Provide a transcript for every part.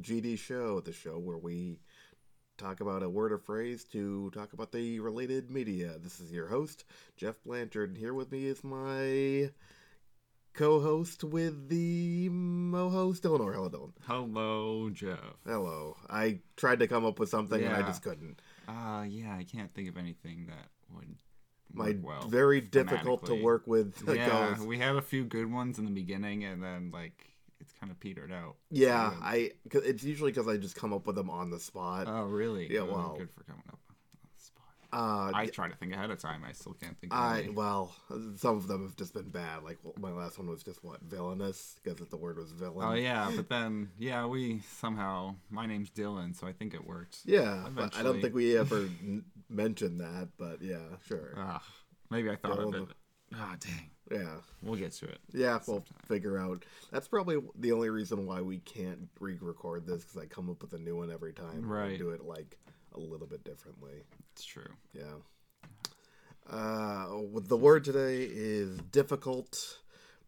welcome to the whole GD show, the show where we talk about a word or phrase to talk about the related media. This is your host, Geoff Blanchard, and here with me is my co-host with the mo-host, Dylan Or. Hello, Dylan. Hello, Geoff. Hello. I tried to come up with something and I just couldn't. Uh, yeah, I can't think of anything that would My well. very difficult to work with. Yeah, we had a few good ones in the beginning, and then like it's kind of petered out. Yeah, So- I. Cause it's usually because I just come up with them on the spot. Oh, really? Yeah, Oh, well- good for coming up on the spot. Uh, I try to think ahead of time. I still can't think. Of I any. well, some of them have just been bad. Like well, my last one was just what villainous because the word was villain. Oh yeah, but then yeah, we somehow my name's Dylan, so I think it worked. yeah. But I don't think we ever mentioned that. But yeah, sure. Ah, maybe I thought of it. Ah, dang. Yeah, We'll get to it. yeah. We'll figure out. That's probably the only reason why we can't re-record this because I come up with a new one every time. and Right. Do it like a little bit differently. It's true. Yeah. Uh, the word today is difficult.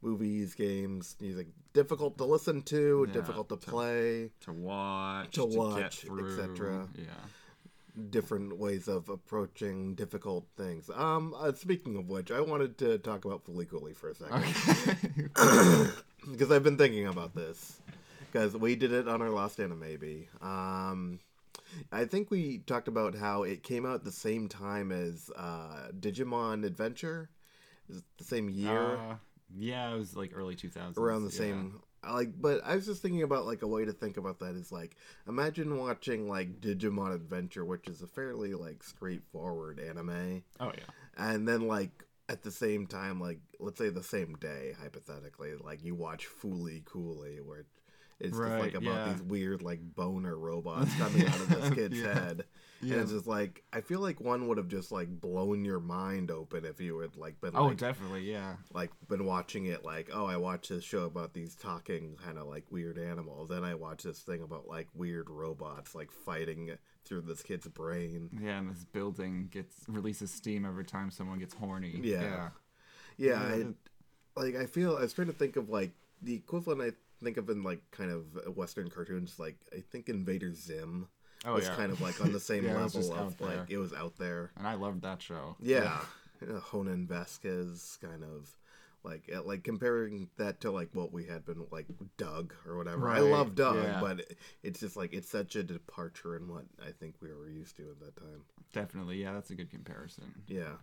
Movies, games, music, difficult to listen to, Yeah, difficult to to- play, To watch, To watch, etc.. Yeah. Different ways of approaching difficult things. Um, uh, speaking of which, I wanted to talk about Cooly for a second Okay. because I've been thinking about this because we did it on our last anime maybe. Um, I think we talked about how it came out the same time as uh, Digimon Adventure, the same year. Uh, yeah, it was like early 2000s. around the yeah. same like but i was just thinking about like a way to think about that is like imagine watching like digimon adventure which is a fairly like straightforward anime Oh yeah. and then like at the same time like let's say the same day hypothetically like you watch Fooly Cooly where it's just like about yeah. these weird like boner robots coming out of this kid's Yeah. head Yeah. and it's just like i feel like one would have just like blown your mind open if you had like been Oh, like definitely. Yeah. like been watching it like oh i watched this show about these talking kind of like weird animals then i watched this thing about like weird robots like fighting through this kid's brain Yeah, and this building gets releases steam every time someone gets horny. Yeah. Yeah. yeah Yeah, I, like i feel i was trying to think of like the equivalent i think of in like kind of western cartoons like i think invader zim Oh was yeah. kind of like on the same Yeah, level of like it was out there And I loved that show. yeah, Uh, Jhonen Vasquez kind of like uh, like comparing that to like what we had been like Doug or whatever. I love Doug, yeah. but it's just like it's such a departure in what I think we were used to at that time. Definitely. Yeah, that's a good comparison. Yeah,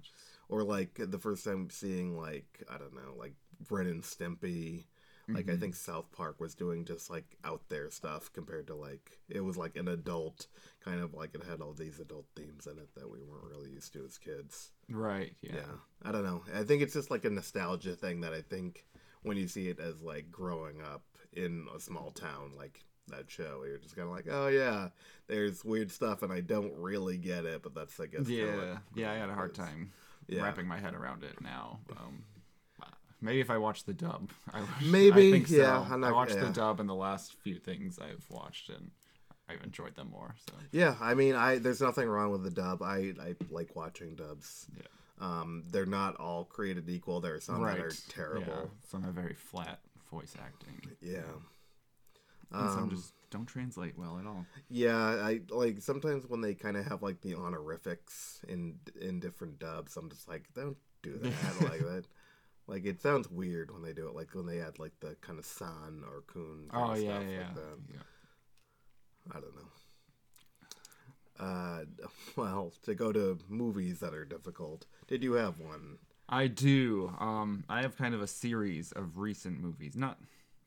or like the first time seeing like I don't know like Ren and Stimpy. Like I Mhm. think South Park was doing just like out there stuff compared to like it was like an adult kind of like it had all these adult themes in it that we weren't really used to as kids. Right. Yeah. yeah. I don't know. I think it's just like a nostalgia thing that I think when you see it as like growing up in a small town like that show, you're just kind of like, oh yeah, there's weird stuff and I don't really get it, but that's I guess Yeah. Yeah. I had a hard growing up is. time Yeah. wrapping my head around it now. Um, maybe if I watch the dub, I, Maybe, I think so. yeah, I'm I watched yeah. the dub and the last few things I've watched, and I've enjoyed them more. So Yeah, I mean, I there's nothing wrong with the dub. I I like watching dubs. Yeah. Um, they're not all created equal. There are some that are terrible. Yeah, some have very flat voice acting. Yeah. And some Um, just don't translate well at all. Yeah, I like sometimes when they kind of have like the honorifics in in different dubs. I'm just like, don't do that like that. Like it sounds weird when they do it. Like when they add like the kind of san or kun. Oh yeah, stuff yeah, Like that. yeah. I don't know. Uh, well, to go to movies that are difficult. Did you have one? I do. Um, I have kind of a series of recent movies. Not,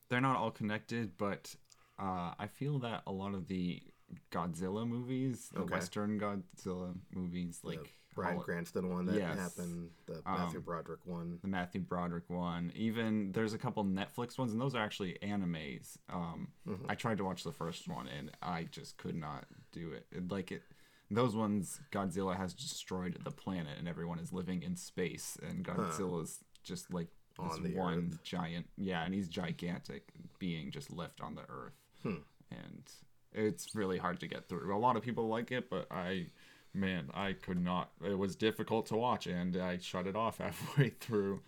they're not all connected, but uh, I feel that a lot of the Godzilla movies, the Okay. Western Godzilla movies, like the Bryan all- Cranston one that Yes. happened, the Matthew Um, Broderick one. the Matthew Broderick one. Even there's a couple Netflix ones, and those are actually animes. Um, Mhm. I tried to watch the first one, and I just could not do it. it. Like it, those ones, Godzilla has destroyed the planet, and everyone is living in space, and Godzilla's just like this On the one Earth. giant, yeah, and he's gigantic being just left on the Earth, Hmm. and it's really hard to get through. A lot of people like it, but I. Man, I could not. It was difficult to watch, and I shut it off halfway through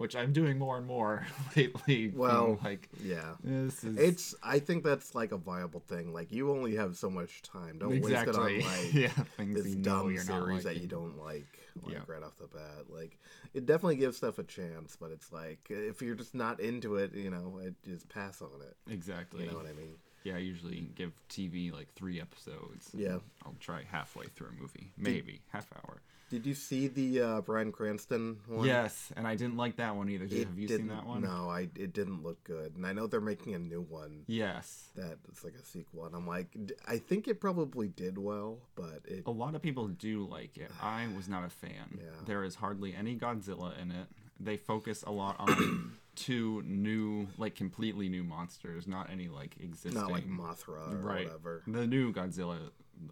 which I'm doing more and more lately. Well, like Yeah. this is It's. I think that's like a viable thing. Like you only have so much time. Don't exactly waste it on like yeah things this dumb series that you don't like, like Yeah. right off the bat. Like it definitely gives stuff a chance, but it's like if you're just not into it, you know, it, just pass on it. exactly. You know what I mean? Yeah, I usually give TV like three episodes. Yeah. I'll try halfway through a movie, maybe half hour. Did you see the uh, Bryan Cranston one? Yes, and I didn't like that one either. Did, It have you seen that one? No, I. It didn't look good, and I know they're making a new one Yes. that it's like a sequel, and I'm like, I think it probably did well, but it. A lot of people do like it. I was not a fan. Yeah. There is hardly any Godzilla in it. They focus a lot on two new, like completely new monsters, not any like existing. not like Mothra or right. whatever. The new Godzilla,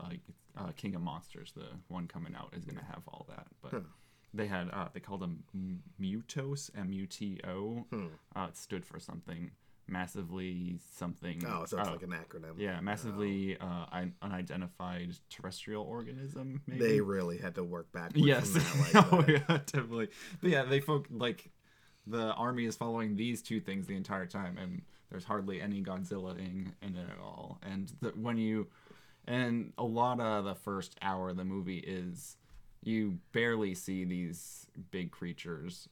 like uh, King of Monsters, the one coming out, is gonna have all that. But Huh. they had uh, they called them Mutos, M U T O. Hmm. Uh, it stood for something massively something. Oh, so it's uh, like an acronym. yeah, massively uh, un- unidentified terrestrial organism. Maybe They really had to work backwards. yes, From that, like oh yeah, definitely. But yeah, they folk like the army is following these two things the entire time, and there's hardly any Godzilla in, in it at all. And the, when you and a lot of the first hour of the movie is you barely see these big creatures,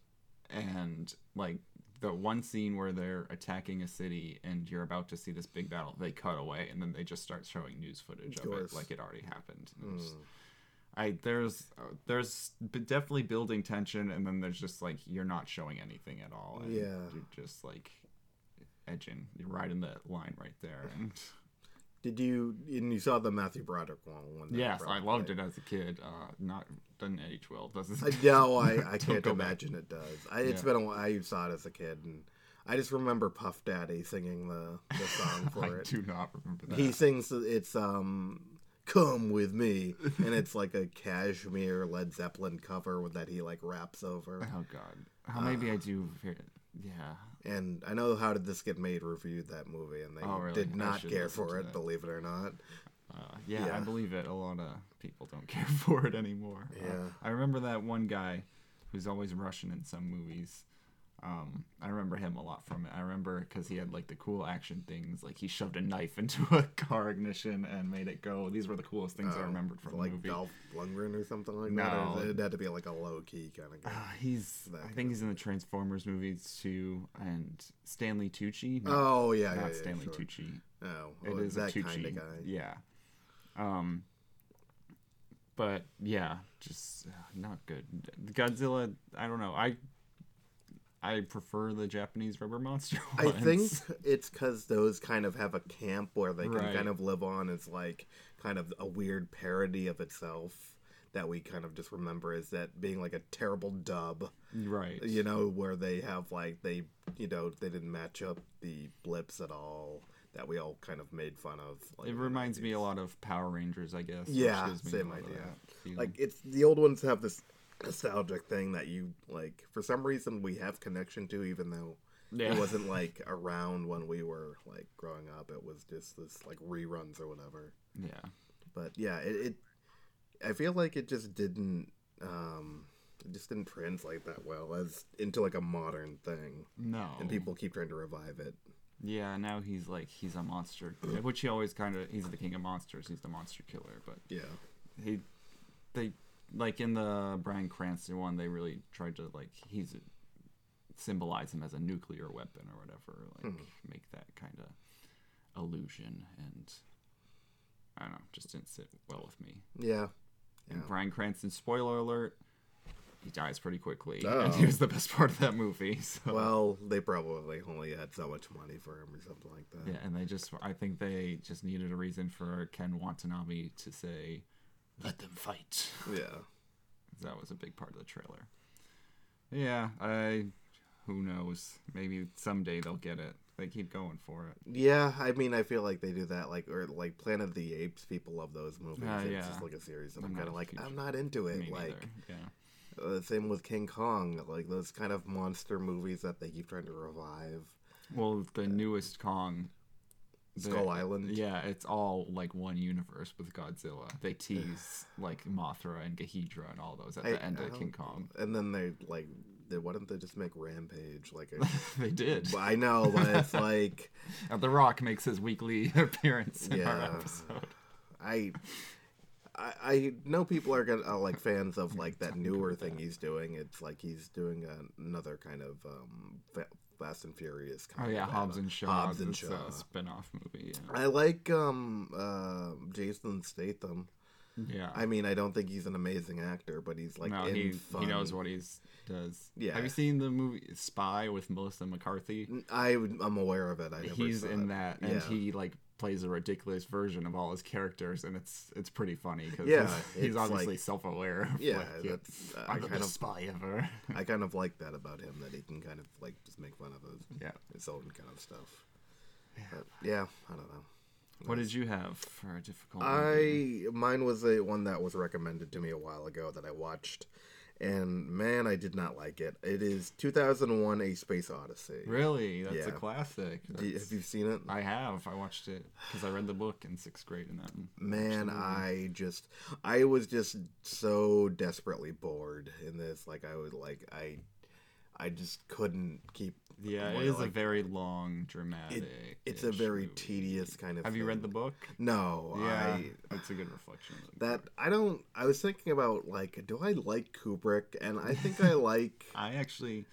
and like the one scene where they're attacking a city and you're about to see this big battle, they cut away and then they just start showing news footage Of of, it like it already happened. Mm. I there's uh, there's definitely building tension, and then there's just like you're not showing anything at all. And Yeah. you're just like edging. You're right in the line right there. And Did you and you saw the Matthew Broderick one? one yes, I loved it as a kid. Uh, not doesn't age well, does it? I, no, I, I can't go back. imagine it does. I, It's Yeah. been a while. I saw it as a kid, and I just remember Puff Daddy singing the, the song for I it. I do not remember that. He sings it's um "Come with Me," and it's like a Kashmir Led Zeppelin cover that he like raps over. Oh God, how maybe I do. Hear, yeah, And I know how did this get made reviewed that movie, and they Oh, really? did not care for it, that. believe it or not. uh, yeah, I believe it. A lot of people don't care for it anymore. Uh, Yeah. I remember that one guy who's always Russian in some movies. Um, I remember him a lot from it. I remember because he had like the cool action things, like he shoved a knife into a car ignition and made it go. These were the coolest things I Oh, remembered from like the movie. Dolph Lundgren or something like that. No. Or it had to be like a low key kind of guy. Uh, he's, That I think he's in the Transformers movies too, and Stanley Tucci. not- oh yeah, not yeah, yeah, Stanley sure. Tucci. Oh, It oh, is that a Tucci. kind of guy. Yeah. Um. But yeah, just uh, not good. Godzilla. I don't know. I. I prefer the Japanese rubber monster. Ones. I think it's because those kind of have a camp where they can Right. kind of live on as like kind of a weird parody of itself that we kind of just remember is that being like a terrible dub, right. you know, where they have like they, you know, they didn't match up the blips at all that we all kind of made fun of. Like, It reminds me a lot of Power Rangers, I guess. Yeah, same a lot of idea. Like it's the old ones have this nostalgic thing that you like for some reason we have connection to, even though yeah. it wasn't like around when we were like growing up. It was just this like reruns or whatever. yeah. But yeah, it, it I feel like it just didn't um it just didn't translate that well as into like a modern thing. No. And people keep trying to revive it. Yeah. Now he's like he's a monster, which he always kind of he's the king of monsters. He's the monster killer, but Yeah. he they like in the Bryan Cranston one they really tried to like he's symbolize him as a nuclear weapon or whatever like Hmm. make that kind of illusion and I don't know just didn't sit well with me Yeah. and Yeah. Bryan Cranston spoiler alert he dies pretty quickly Oh. and he was the best part of that movie so Well, they probably only had so much money for him or something like that. yeah and they just I think they just needed a reason for Ken Watanabe to say let them fight Yeah. that was a big part of the trailer. Yeah, I who knows? Maybe someday they'll get it. They keep going for it. Yeah, I mean, I feel like they do that, like or like Planet of the Apes. People love those movies. Ah, it's just like a series and I'm I'm, kind of like, I'm not into it. Me like, neither. Yeah. uh, same with King Kong, like those kind of monster movies that they keep trying to revive. Well, the newest Kong. Skull Island. Yeah, it's all like one universe with Godzilla. They tease like Mothra and Ghidorah and all those at I- the end I of King Kong. and then they like they, why don't they just make Rampage like a? they did. I know, but it's like Uh, The Rock makes his weekly appearance in our Yeah. episode. I. I, I know people are gonna are like fans of like that newer thing he's doing. It's like he's doing a, another kind of um, Fa- Fast and Furious. Oh Kind yeah, of Hobbs uh, and Shaw. Hobbs and Shaw. a spin-off movie. I like um uh, Jason Statham. Yeah. yeah. I mean, I don't think he's an amazing actor, but he's like no, in he fun. he knows what he's does. Yeah. Have you seen the movie Spy with Melissa McCarthy? I I'm aware of it. I never He's in it. that, and Yeah. he like plays a ridiculous version of all his characters, and it's it's pretty funny because Yeah, he's, obviously like- self-aware. Yeah, like, that's uh, I I'm the kind best of spy ever. I kind of like that about him that he can kind of like just make fun of his, yeah. his own kind of stuff. But, yeah, I don't know. What did you have for a difficult? movie? I mine was a one that was recommended to me a while ago that I watched, and man, I did not like it. It is 2001: A Space Odyssey. really that's a classic. That's- have you seen it? I have. I watched it because I read the book in sixth grade, and then Man, I just I was just so desperately bored in this. Like I was like I I just couldn't keep yeah, it is is a very long, dramatic. it's a very tedious kind of Have you read the book? No, Yeah, I it's a good reflection. That I don't I was thinking about like do I like Kubrick and I think I like I actually,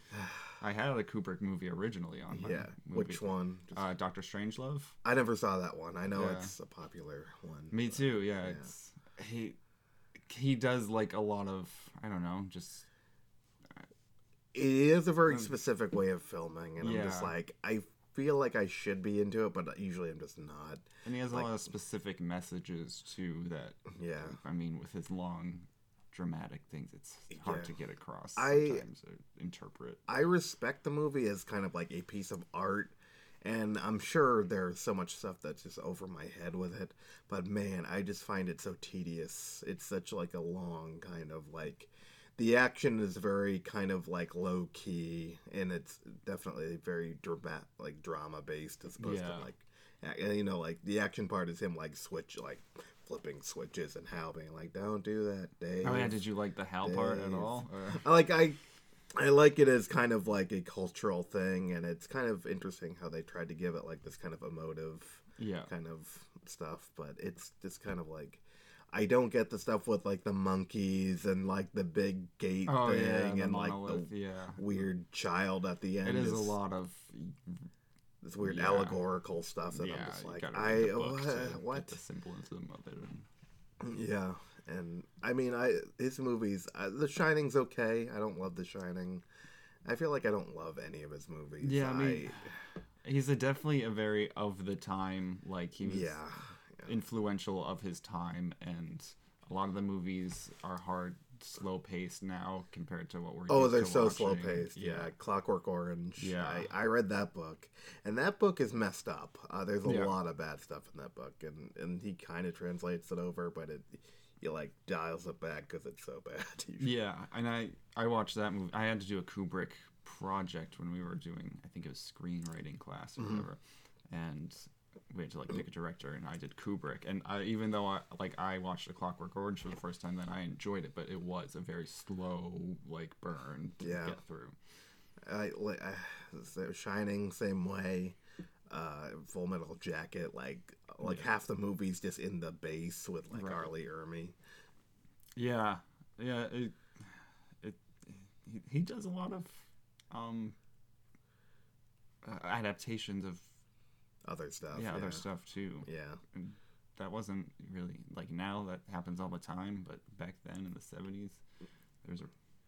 I had a Kubrick movie originally on my yeah, movie. which one? Uh, Doctor Strangelove. I never saw that one. I know Yeah. it's a popular one. Me but- too. Yeah, it's he. He does like a lot of I don't know, just It is a very um, specific way of filming and I'm just. Like I feel like I should be into it but usually I'm just not. and he has Like- a lot of specific messages too. That Yeah. I mean, with his long, dramatic things, it's hard Yeah. to get across I- sometimes or interpret. I respect the movie as kind of like a piece of art, and I'm sure there's so much stuff that's just over my head with it. But man, I just find it so tedious. It's such like a long kind of like. The action is very kind of like low key, and it's definitely very drama like drama based as opposed Yeah. to like, you know, like the action part is him like switch like flipping switches and Hal being like, "Don't do that, Dave." Oh yeah, did you like the Hal part at all? I like I I like it as kind of like a cultural thing and it's kind of interesting how they tried to give it like this kind of emotive yeah, kind of stuff, but it's just kind of like I don't get the stuff with like the monkeys and like the big gate oh thing yeah, and monolith. like yeah, the weird child at the end. it is a lot of This weird yeah. allegorical stuff that yeah. I'm just like I book what, to get what? the symbolism of it. And, Yeah, and I mean, I his movies. Uh, the Shining's okay. I don't love The Shining. I feel like I don't love any of his movies. Yeah, I mean, he's a definitely a very of the time. Like he was yeah, influential of his time, and a lot of the movies are hard, slow paced now compared to what we're. Oh, they're so slow paced. Yeah. Clockwork Orange. Yeah. I, I read that book, and that book is messed up. Uh, there's a Yeah. lot of bad stuff in that book, and and he kind of translates it over, but it he like dials it back because it's so bad. Yeah, and I I watched that movie. I had to do a Kubrick project when we were doing. I think it was screenwriting class or Mm-hmm. whatever, and we had to like pick a director, and I did Kubrick. And I, even though I like I watched A Clockwork Orange for the first time, then I enjoyed it, but it was a very slow like burn to Yeah. get through. I, like uh, so Shining same way. Uh, Full Metal Jacket, like like Yeah. half the movies just in the base with like Right. R. Lee Ermey. Yeah, yeah. It, it he, he does a lot of um adaptations of Other stuff. yeah, other stuff too. Yeah. and that wasn't really like now that happens all the time but back then in the 70s there's a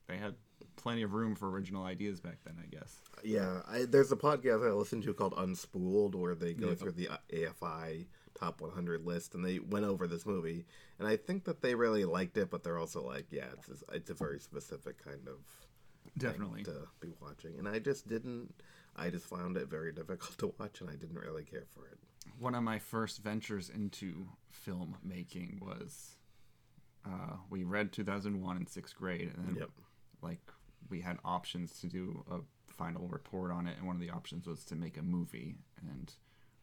they had plenty of room for original ideas back then i guess Yeah, I, there's a podcast I listen to called Unspooled where they go Yeah. through the uh, AFI top 100 list and they went over this movie and I think that they really liked it, but they're also like, yeah, it's it's a very specific kind of definitely to be watching, and I just didn't. I just found it very difficult to watch, and I didn't really care for it. one of my first ventures into film making was uh, we read 2001 in sixth grade and then Yep. like we had options to do a final report on it and one of the options was to make a movie and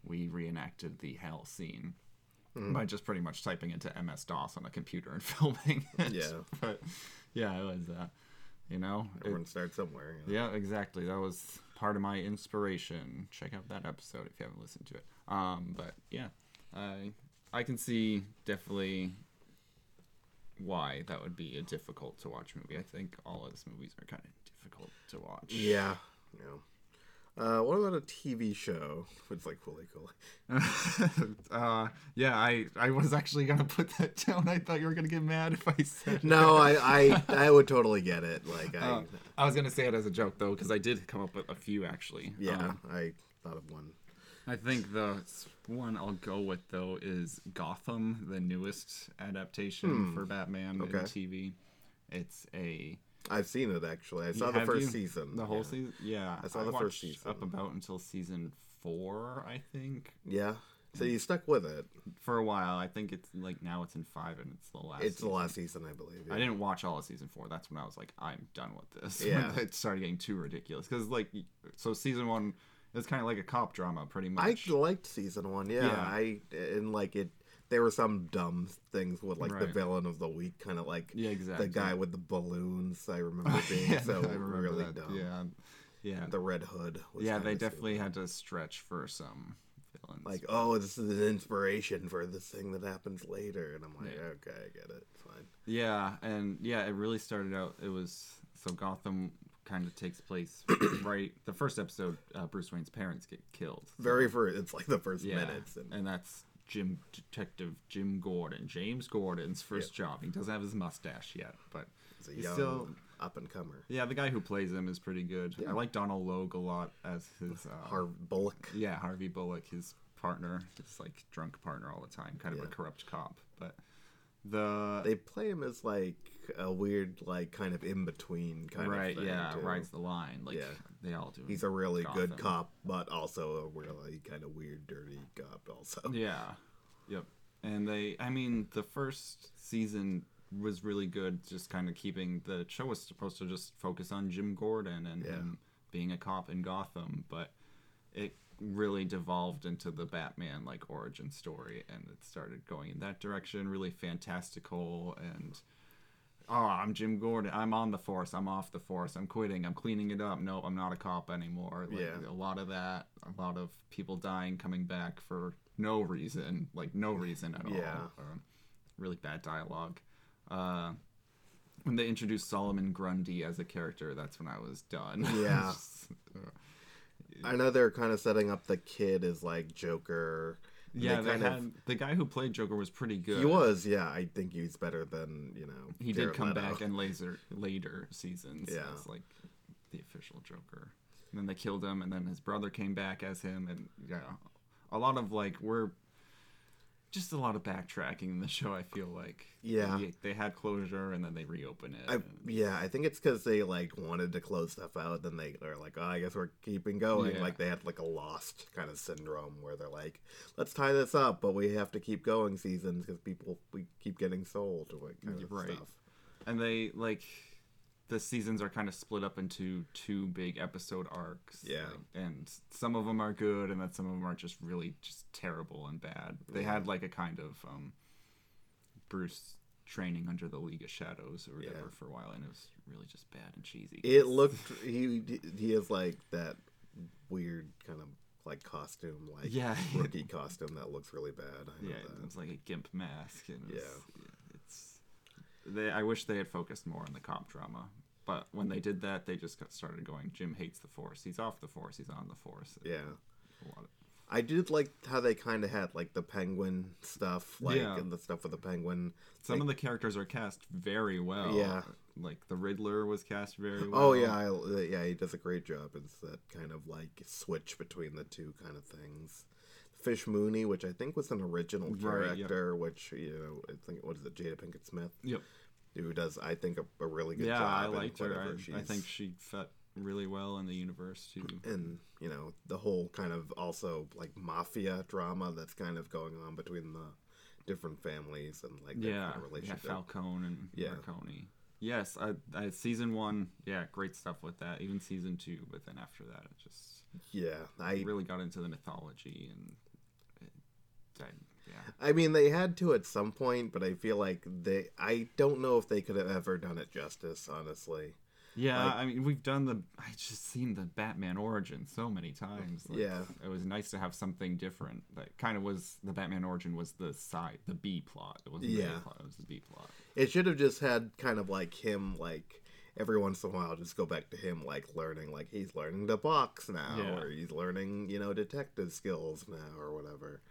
we reenacted the HAL scene Mm-hmm. by just pretty much typing into ms-dos on a computer and filming it Yeah. but yeah it was uh, You know, It- Everyone starts somewhere. you know? yeah, exactly. That was part of my inspiration. Check out that episode if you haven't listened to it. Um, but yeah, I I can see definitely why that would be a difficult to watch movie. I think all of his movies are kind of difficult to watch. Yeah. Yeah. Uh, what about a TV show? It's like Fooly Cooly. uh, yeah, I I was actually gonna put that down. I thought you were gonna get mad if I said. No, I, I I would totally get it. Like I, Uh, I was gonna say it as a joke though, because I did come up with a few actually. yeah, Um, I thought of one. I think the one I'll go with though is Gotham, the newest adaptation for Batman Hmm. Okay. in TV. It's a I've seen it actually. I saw the first you? season. the whole yeah. season. Yeah, I saw the first season. up about until season four, I think. Yeah. So you stuck with it. For a while, I think it's like now it's in five and it's the last. It's the last season, I believe. I didn't watch all of season four. That's when I was like, I'm done with this. Yeah. it started getting too ridiculous because like, so season one is kind of like a cop drama, pretty much. I liked season one. Yeah, Yeah. I and like it. There were some dumb things with like the villain of the week, kind of like yeah, exactly. the guy with the balloons. I remember being yeah, so remember really that. dumb. Yeah, yeah, The Red Hood. Was yeah. They definitely stupid. had to stretch for some villains. like, oh, this is an inspiration for this thing that happens later, and I'm like, Yeah. okay, I get it, fine. yeah, and yeah, it really started out. It was so Gotham kind of takes place right. The first episode, uh, Bruce Wayne's parents get killed. Very first, it's like the first yeah, minutes, and and that's Jim Detective Jim Gordon, James Gordon's first job. He doesn't have his mustache yet, but he's young still up and comer. yeah. The guy who plays him is pretty good. I like Donald Logue a lot as his uh, Harv Bullock. yeah Harvey Bullock, his partner, his like drunk partner all the time, kind of Yeah. a corrupt cop. But the They play him as like a weird, like kind of in between kind right of yeah too. rides the line like Yeah. they all do. He's a really good cop, but also a really kind of weird, dirty cop. Also, Yeah. Yep. And they, I mean, the first season was really good, just kind of keeping the show was supposed to just focus on Jim Gordon and Yeah. him being a cop in Gotham, but it really devolved into the Batman like origin story and it started going in that direction, really fantastical and oh, I'm Jim Gordon. I'm on the force. I'm off the force. I'm quitting. I'm cleaning it up. No, I'm not a cop anymore. Like, Yeah. A lot of that. A lot of people dying, coming back for no reason. Like no reason at Yeah. all. Or really bad dialogue. Uh, when they introduced Solomon Grundy as a character, that's when I was done. Yeah. Just, uh, I know they're kind of setting up the kid as like Joker. Yeah, they kind had of- the guy who played Joker was pretty good. He was, yeah. I think he's better than you know. He Jared did come Leto. back in later later seasons Yeah. as like the official Joker. And then they killed him, and then his brother came back as him, and yeah, a lot of like we're just a lot of backtracking in the show. I feel like Yeah. they, they had closure, and then they reopen it. I, and- yeah, I think it's because they like wanted to close stuff out. Then they are like, oh, I guess we're keeping going. Yeah. Like they had like a lost kind of syndrome where they're like, let's tie this up, but we have to keep going seasons because people we keep getting sold or kind of Right. stuff. and they like the seasons are kind of split up into two big episode arcs. Yeah. like, and some of them are good, and then some of them are just really just terrible and bad. They had like a kind of um, Bruce training under the League of Shadows or whatever Yeah. for a while, and it was really just bad and cheesy. It looked he he has like that weird kind of like costume like Yeah. rookie costume that looks really bad. I yeah, that. it's like a gimp mask. And was- Yeah. it's. They, I wish they had focused more on the cop drama, but when they did that, they just got started going. Jim hates the force. He's off the force. He's on the force. yeah. Of- I did like how they kind of had like the penguin stuff, like Yeah. and the stuff with the penguin. Some Like- of the characters are cast very well. Yeah. Like the Riddler was cast very oh, well. Oh yeah, I, yeah, he does a great job. It's that kind of like switch between the two kind of things. Fish Mooney, which I think was an original Right, yep. character, which you know, I think what is it, Jada Pinkett Smith, Yep. Who does I think a, a really good Yeah, job. I liked her. whatever I, I think she fit really well in the universe too. and you know the whole kind of also like mafia drama that's kind of going on between the different families and like Yeah, kind of relationship. yeah. Falcone and Yeah. Maroni. Yes, I, I, season one, yeah, great stuff with that. Even season two, but then after that, it just yeah, I really got into the mythology and it, I, yeah, I mean, they had to at some point, but I feel like they. I don't know if they could have ever done it justice, honestly. Yeah, Like- I mean, we've done the. I just seen the Batman origin so many times. Like, Yeah. it was nice to have something different. That kind of was the Batman origin was the side, the B plot. It wasn't the Yeah. A plot. It was the B plot. It should have just had kind of like him, like every once in a while, just go back to him, like learning, like he's learning to box now, Yeah. or he's learning, you know, detective skills now, or whatever.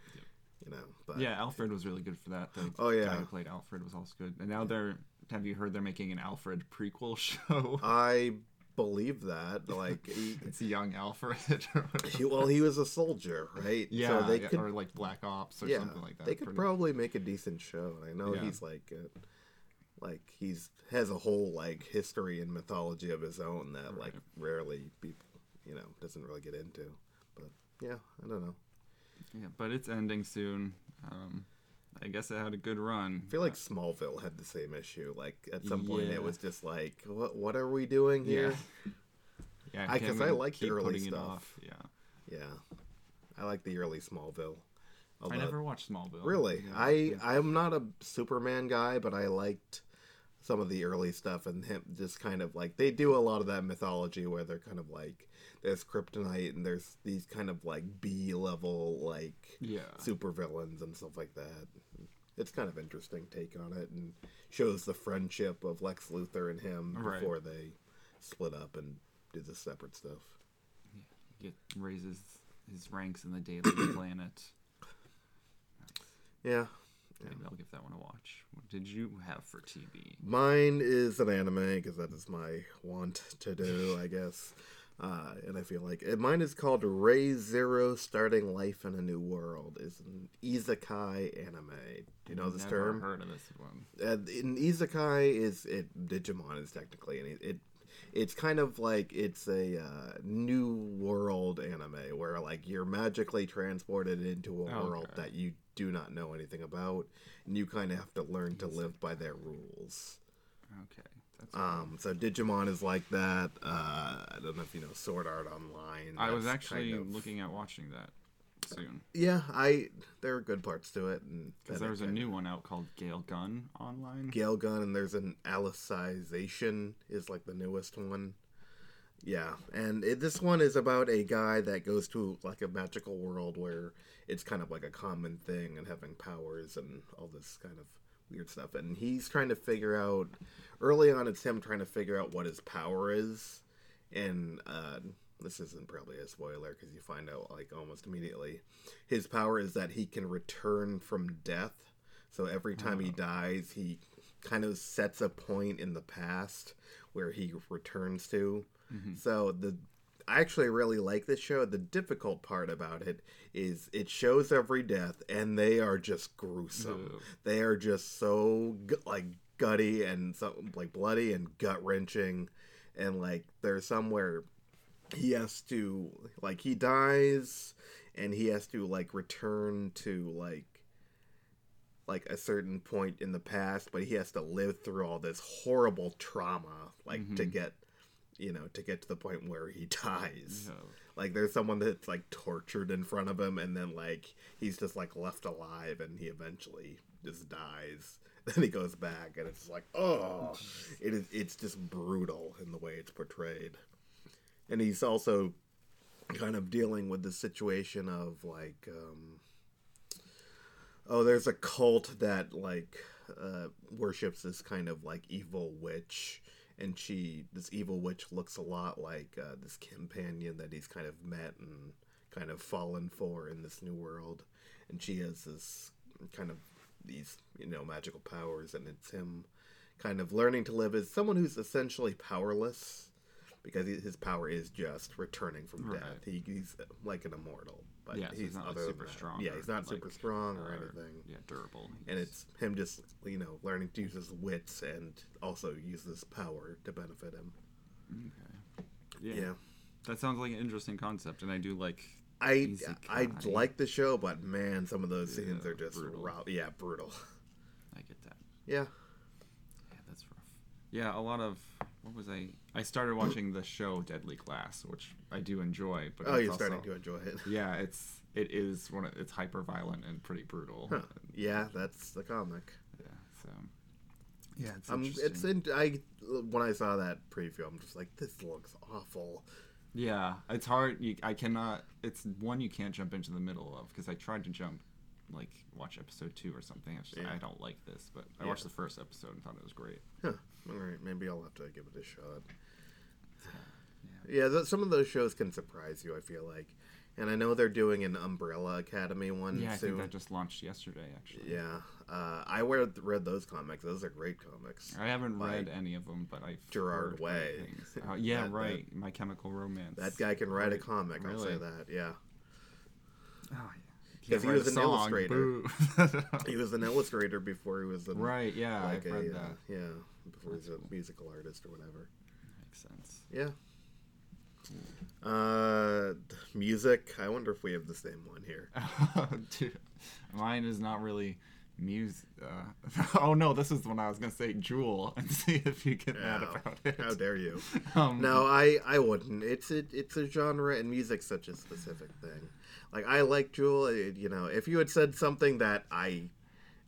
You know, but Yeah, Alfred was really good for that. The Oh, yeah. guy who played Alfred was also good. And now they're. Have you heard they're making an Alfred prequel show? I believe that. Like, he, it's a young Alfred. he- well, he was a soldier, right? yeah, so they yeah, could, or like Black Ops or yeah, something like that. they could Pretty- probably make a decent show. I know Yeah. he's like, uh, like he's has a whole like history and mythology of his own that like rarely people, you know, doesn't really get into. But yeah, I don't know. Yeah, but it's ending soon. Um, I guess it had a good run. I feel like Smallville had the same issue. Like at some point, Yeah. it was just like, what what are we doing here? Yeah, I- 'cause can't I like the early putting it stuff. off. Yeah, Yeah, I like the early Smallville. I never watched Smallville. Really, Yeah, I. I'm not a Superman guy, but I liked some of the early stuff and him just kind of like they do a lot of that mythology where they're kind of like there's kryptonite and there's these kind of like B level like yeah. supervillains and stuff like that. It's kind of interesting take on it and shows the friendship of Lex Luthor and him Right. before they split up and do the separate stuff. Yeah. Get raises his ranks in the Daily Planet. Yeah. Maybe I'll give that one a watch. What did you have for TV? Mine is an anime because that is my want to do, I guess. Uh, and I feel like and mine is called Re:Zero: Starting Life in a New World. is an isekai anime. Do you know this Never term? Heard of this one? uh, in isekai is it digimon is technically and it, it it's kind of like it's a uh, new world anime where like you're magically transported into a Oh, world okay. that you do not know anything about and you kind of have to learn to live by their rules Okay. Um so digimon is like that uh i don't know if you know sword art online I was actually kind of- looking at watching that soon yeah i there are good parts to it and because there's a new one out called Gale Gun online. Gale Gun, and there's an Alicization is like the newest one. Yeah, and it, this one is about a guy that goes to like a magical world where it's kind of like a common thing and having powers and all this kind of weird stuff. And he's trying to figure out early on, it's him trying to figure out what his power is. And uh, this isn't probably a spoiler because you find out like almost immediately. His power is that he can return from death. So every time he dies, he kind of sets a point in the past where he returns to. So the I actually really like this show. The difficult part about it is it shows every death, and they are just gruesome. They are just so like gutty and so like bloody and gut wrenching, and like there's somewhere he has to like he dies, and he has to like return to like like a certain point in the past, but he has to live through all this horrible trauma, like to mm-hmm. get, you know, to get to the point where he dies. Like there's someone that's like tortured in front of him, and then like he's just like left alive, and he eventually just dies. Then he goes back, and it's like, oh, it is. It's just brutal in the way it's portrayed, and he's also kind of dealing with the situation of like um, oh there's a cult that like uh, worships this kind of like evil witch and she this evil witch looks a lot like uh, this companion that he's kind of met and kind of fallen for in this new world. And she has this kind of these you know magical powers and it's him kind of learning to live as someone who's essentially powerless because his power is just returning from Right. death. He, he's like an immortal but Yeah, he's he's not, super that- strong yeah he's not like, super strong or uh, anything Yeah, durable. and it's him just you know learning to use his wits and also use this power to benefit him yeah. yeah, That sounds like an interesting concept, and I do like. i i like the show but man some of those scenes are just brutal. raw yeah brutal I get that. yeah Yeah, that's rough. Yeah, a lot of what was I? I started watching the show Deadly Class, which I do enjoy. But oh it's you're also- starting to enjoy it Yeah, it's it is one. Of, it's hyper violent and pretty brutal. Huh. yeah that's the comic Yeah, so Yeah, it's Um, it's in. I when I saw that preview, I'm just like, this looks awful. Yeah, it's hard. You, I cannot. It's one you can't jump into the middle of because I tried to jump, like watch episode two or something. I, was just, Yeah. I don't like this, but I Yeah. watched the first episode and thought it was great. Huh. All right, maybe I'll have to give it a shot. Yeah, th- some of those shows can surprise you. I feel like, and I know they're doing an Umbrella Academy one Yeah, I soon. think that just launched yesterday. Actually, Yeah, uh, I read read those comics. Those are great comics. I haven't read any of them, but I've Gerard heard Way. Uh, yeah, That- that- right. My Chemical Romance. That guy can write a comic. I'll say that. Yeah, Oh, yeah. Because he was an song, illustrator. he was an illustrator before he was a, right. Yeah, like I've a read uh, that. yeah before That's he was cool. a musical artist or whatever. Makes sense. Yeah. Uh, music. I wonder if we have the same one here. Dude, mine is not really music. Uh, oh no, this is the one I was gonna say, Jewel, and see if you get mad about it. How dare you? Um, No, I I wouldn't. It's a, it's a genre and music's such a specific thing. Like I like Jewel. It, you know, if you had said something that I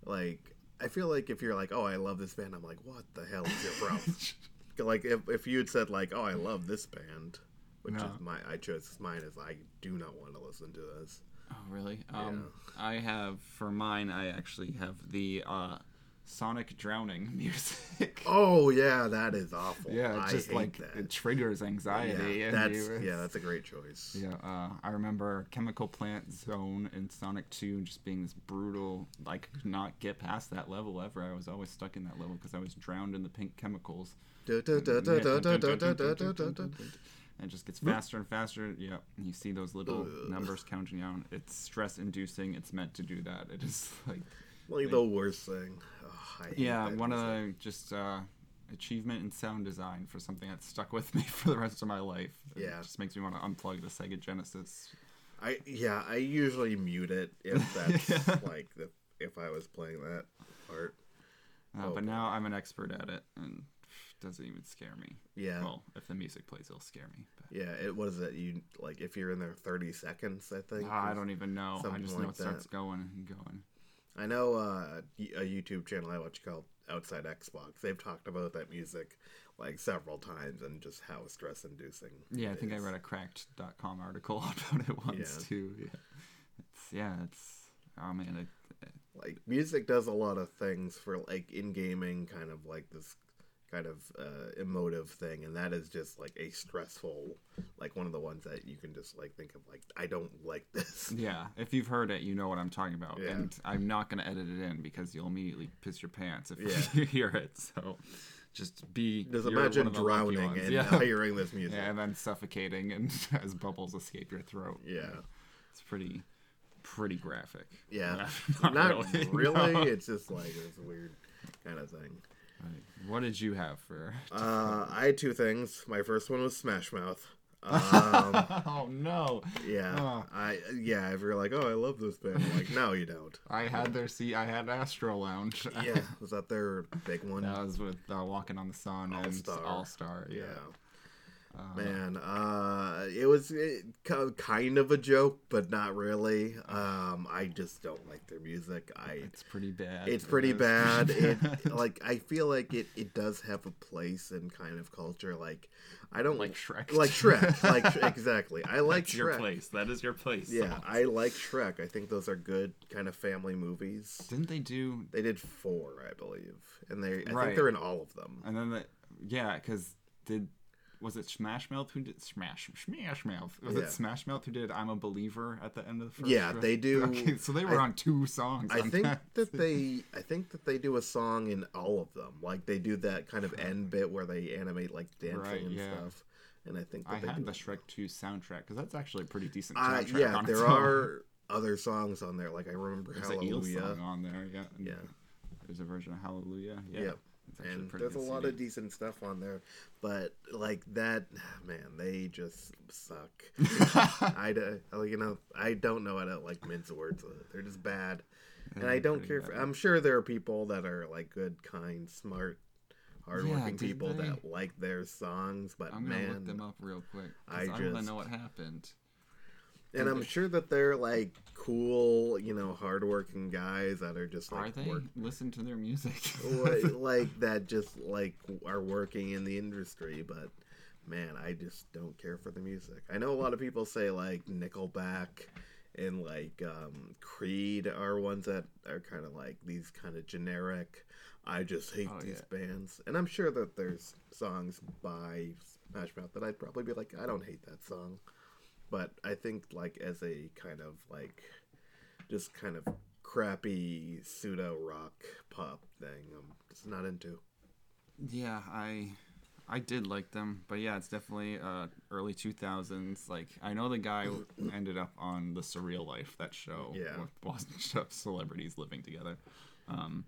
like, I feel like if you're like, oh, I love this band, I'm like, what the hell is your problem? like if if you had said like, oh, I love this band, which No. is my I chose mine is I do not want to listen to this. Oh really? Um, I have for mine. I actually have the uh, sonic drowning music. Oh yeah, that is awful. Yeah, it's I just like that. it triggers anxiety. Yeah, that's yeah, that's a great choice. Yeah, uh, I remember Chemical Plant Zone in Sonic Two just being this brutal. Like, not get past that level ever. I was always stuck in that level because I was drowned in the pink chemicals. And it just gets faster and faster. Yeah, you see those little Ugh. numbers counting down. It's stress inducing. It's meant to do that. It is like like the worst thing. Yeah, that one of the just uh, achievement in sound design for something that stuck with me for the rest of my life. It Yeah. just makes me want to unplug the Sega Genesis. I yeah, I usually mute it if that's Yeah. like the, if I was playing that part. Uh, Oh, but now I'm an expert at it, and it doesn't even scare me. Yeah. Well, if the music plays, it'll scare me. But, Yeah, it was that You like if you're in there 30 seconds, I think. Ah, I don't even know. I just like know it starts going and going. I know uh, a YouTube channel I watch called Outside Xbox. They've talked about that music like several times and just how stress inducing. Yeah, I think I read a cracked.com article about it once Yeah. too. Yeah. It's yeah, it's oh man, it, like music does a lot of things for like in gaming kind of like this kind of uh, emotive thing and that is just like a stressful like one of the ones that you can just like think of like i don't like this yeah. If you've heard it, you know what I'm talking about. Yeah. And I'm not gonna edit it in because you'll immediately piss your pants if Yeah. you hear it. So just be just imagine one of the lucky drowning and yeah. hearing this music yeah, and then suffocating and as bubbles escape your throat. yeah It's pretty pretty graphic. yeah Not, not really. really, no. it's just like this weird kind of thing. What did you have for? uh i had two things my first one was smash mouth um, oh no! yeah Oh. i yeah if you're like oh i love this band I'm like no you don't I had their seat. I had Astro Lounge. yeah was that their big one that was with uh, Walking on the Sun and All-Star. All Star. Yeah. yeah Uh, Man, uh, it was it, kind of a joke, but not really. Um, I just don't like their music. I It's pretty bad. it's It pretty is bad. It like I feel like it it does have a place in kind of culture. Like I don't like Shrek. like Shrek. like exactly. I like That's your place. That is your place. Yeah, songs. I like Shrek. I think those are good kind of family movies. Didn't they do? They did four, I believe, and they I Right. think they're in all of them. And then the yeah, because did was it Smash Mouth who did Smash Smash Mouth? Was Yeah. it Smash Mouth who did "I'm a Believer" at the end of the first? Yeah, they do- Okay, so they were I- on two songs. I think that. that they I think that they do a song in all of them. Like they do that kind of end bit where they animate like dancing Right, and yeah. stuff. And I think that I had the Shrek 2 soundtrack because that's actually a pretty decent Uh, soundtrack. yeah, on there are other songs on there. Like I remember There's Hallelujah. on there. Yeah. Yeah. There's a version of Hallelujah. Yeah. Yep. And there's a good lot CD. of decent stuff on there, but like that, man, they just suck. I, you know, I don't know how to like mince words. They're just bad, and I don't care. For. I'm sure there are people that are like good, kind, smart, hardworking did people they? that like their songs, but I'm gonna man, look them up real quick. I I, want to know what happened. And I'm sure that they're like cool, you know, hardworking guys that are just like Are they? work, Listen to their music. like, that just like are working in the industry, but man, I just don't care for the music. I know a lot of people say like Nickelback and like um, Creed are ones that are kind of like these kind of generic. I just hate Oh, these bands, and I'm sure that there's songs by Smash Mouth that I'd probably be like, I don't hate that song, but I think like as a kind of like just kind of crappy pseudo rock pop thing, I'm just not into. Yeah, I I did like them, but yeah, it's definitely uh, early two thousands. Like I know the guy ended up on the Surreal Life, that show, Yeah. with bunch of celebrities living together. Um,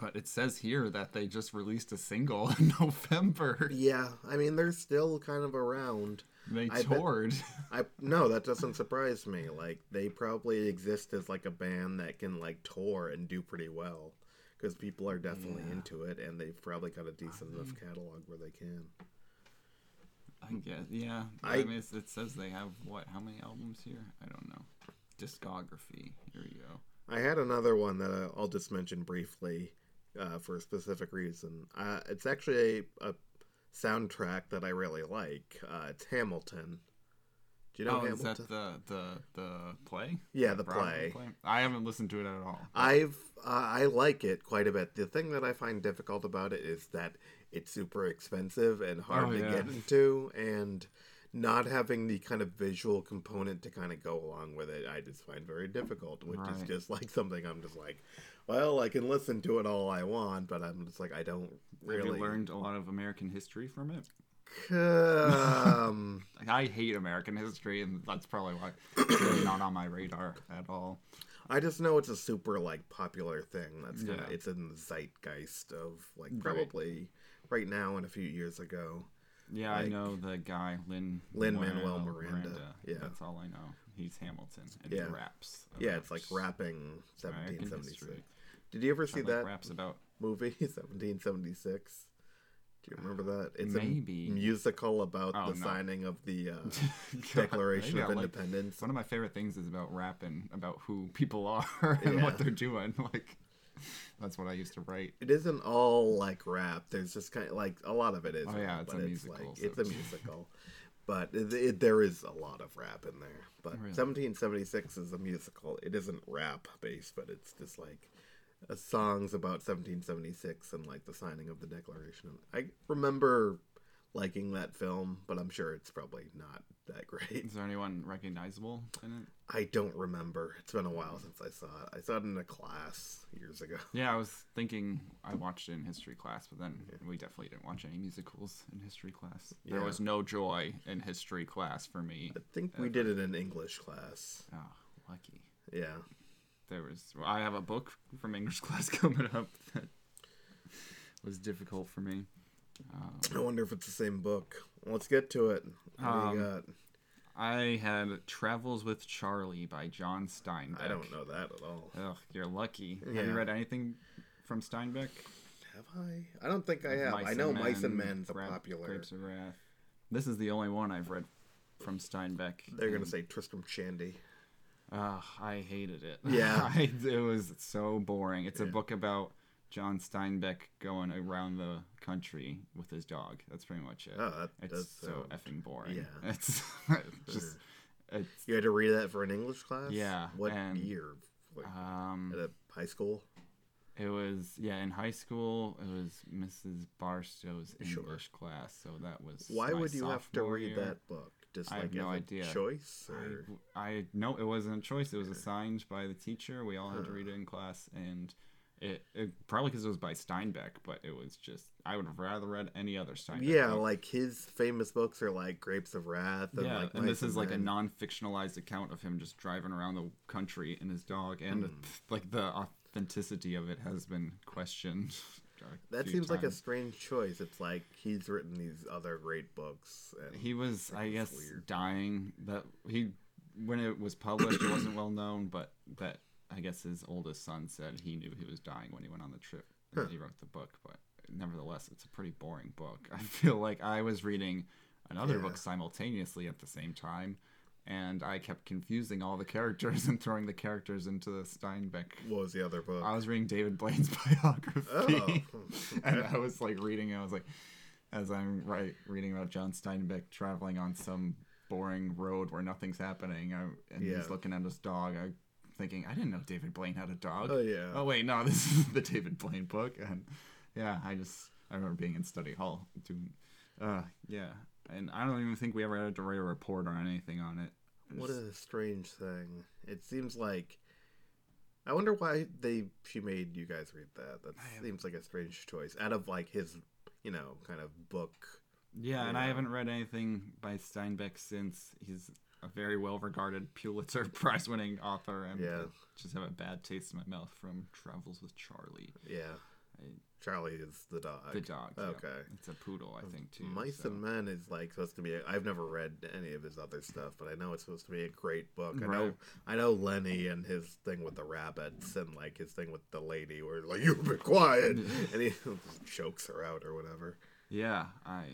but it says here that they just released a single in November. Yeah, I mean they're still kind of around. They I bet- toured. I no, that doesn't surprise me. Like they probably exist as like a band that can like tour and do pretty well because people are definitely Yeah. into it and they've probably got a decent enough catalog where they can. I guess, yeah. I- I, mean, it's- it says they have what? How many albums here? I don't know. Discography. Here you go. I had another one that I'll just mention briefly uh, for a specific reason. Uh, it's actually a, a soundtrack that I really like. Uh, it's Hamilton. Do you know oh, is that the the the play? Yeah, the Broadway play. I haven't listened to it at all. I've uh, I like it quite a bit. The thing that I find difficult about it is that it's super expensive and hard Oh, to yeah. get into, and not having the kind of visual component to kind of go along with it, I just find very difficult. Which is just like something I'm just like, well, I can listen to it all I want, but I'm just like I don't Have really you learned a lot of American history from it? Um, I hate American history, and that's probably why it's really not on my radar at all. I just know it's a super like popular thing. That's kind of Yeah. it's in the zeitgeist of like probably right now and a few years ago. Yeah, I know the guy Lin Lin-Manuel Miranda, yeah. that's all I know. He's Hamilton, and Yeah. he raps. Yeah, it's like rapping 1776. Did you ever see that raps about movie 1776? Do you remember that? It's Maybe. a musical about Oh, the no. signing of the uh, God, Declaration of I like- Independence. One of my favorite things is about rapping about who people are and Yeah. what they're doing. Like that's what I used to write. It isn't all like rap. There's just kind of like a lot of it is. Oh, yeah, it's but a it's musical, Like, so it's a musical, but it, it, there is a lot of rap in there. But Really? 1776 is a musical. It isn't rap based, but it's just like uh, songs about 1776 and like the signing of the Declaration. I remember liking that film, but I'm sure it's probably not that great. Is there anyone recognizable in it? I don't remember. It's been a while since I saw it. I saw it in a class years ago. Yeah, I was thinking I watched it in history class, but then we definitely didn't watch any musicals in history class. There was no joy in history class for me. I think we did it in English class. Oh, lucky. Yeah. There was. well, I have a book from English class coming up that was difficult for me. Um, I wonder if it's the same book. Let's get to it. What do you Um, got? I had Travels with Charlie by John Steinbeck. I don't know that at all. Ugh, you're lucky. Have you read anything from Steinbeck? Have I? I don't think I have. I know Mice and Men's a popular. Grapes of Wrath. This is the only one I've read from Steinbeck. They're gonna say Tristram Shandy. Ugh, I hated it. Yeah. I, it was so boring. It's a book about John Steinbeck going around the country with his dog. That's pretty much it. Oh, that it's so sound- effing boring. yeah. It's just it's You had to read that for an English class. Yeah, What and- year? Like, um at a high school. It was yeah in high school. It was Mrs. Barstow's Sure. English class, so that was. Why would you have to read year. that book? Just I like have no idea. choice, or I, I no, it wasn't a choice. It was assigned by the teacher. We all had to read it in class, and it, it probably because it was by Steinbeck, but it was just I would have rather read any other Steinbeck. yeah, book. like his famous books are like Grapes of Wrath. And yeah, like and this is like a non-fictionalized account of him just driving around the country in his dog, and Hmm. like the authenticity of it has been questioned. That seems like a strange choice. It's like he's written these other great books. And he was i guess weird. dying that he when it was published it wasn't well known but that i guess his oldest son said he knew he was dying when he went on the trip and Huh. he wrote the book but nevertheless it's a pretty boring book i feel like i was reading another Yeah. book simultaneously at the same time and I kept confusing all the characters and throwing the characters into the Steinbeck. What was the other book? I was reading David Blaine's biography, Oh, and I was like reading. I was like, as I'm right reading about John Steinbeck traveling on some boring road where nothing's happening, I, and Yeah. he's looking at his dog. I thinking, I didn't know David Blaine had a dog. Oh yeah. Oh wait, no, this is the David Blaine book, and yeah, I just I remember being in study hall doing, uh, yeah, and I don't even think we ever had to write a report or anything on it. What a strange thing. It seems like. I wonder why they she made you guys read that. That I seems like a strange choice. Out of like his, you know, kind of book. Yeah, and I haven't read anything by Steinbeck since he's a very well regarded Pulitzer Prize winning author, and Yeah. I just have a bad taste in my mouth from Travels with Charlie, Yeah. Charlie is the dog. the dog. yeah. Okay. it's a poodle, I think too. Mice so- and Men is like supposed to be. I've never read any of his other stuff, but I know it's supposed to be a great book. I know, I know Lenny and his thing with the rabbits and like his thing with the lady, where like you be quiet, and he chokes her out or whatever. Yeah, I,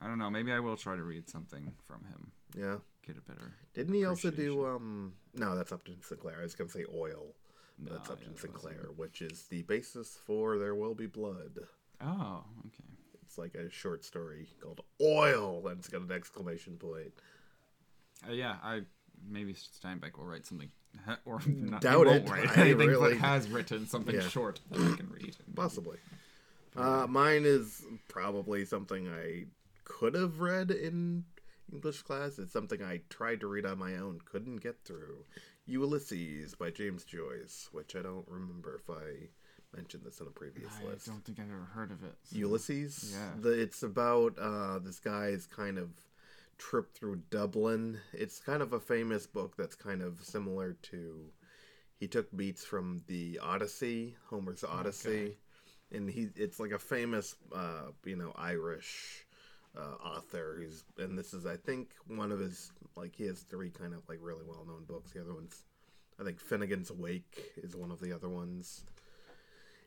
I don't know. Maybe I will try to read something from him. Yeah. Get a better. Didn't he also do um? No, that's up Upton Sinclair. I was gonna say Oil. No, That's yeah, Upton that Sinclair, which is the basis for There Will Be Blood. Oh, okay. It's like a short story called Oil, and it's got an exclamation point. Uh, yeah, I maybe Steinbeck will write something, or not, Doubt it. write I anything, really- but has written something Yeah. short that I can read. Possibly. Uh, mine is probably something I could have read in English class. It's something I tried to read on my own, couldn't get through. Ulysses by James Joyce, which I don't remember if I mentioned this in a previous I list. I don't think I've ever heard of it. so- Ulysses. Yeah. The, it's about uh, this guy's kind of trip through Dublin. It's kind of a famous book that's kind of similar to. He took beats from the Odyssey, Homer's Odyssey, and he it's like a famous, uh, you know, Irish uh, author. Who's and this is I think one of his like he has three kind of like really well known books. The other ones, I think Finnegan's Wake is one of the other ones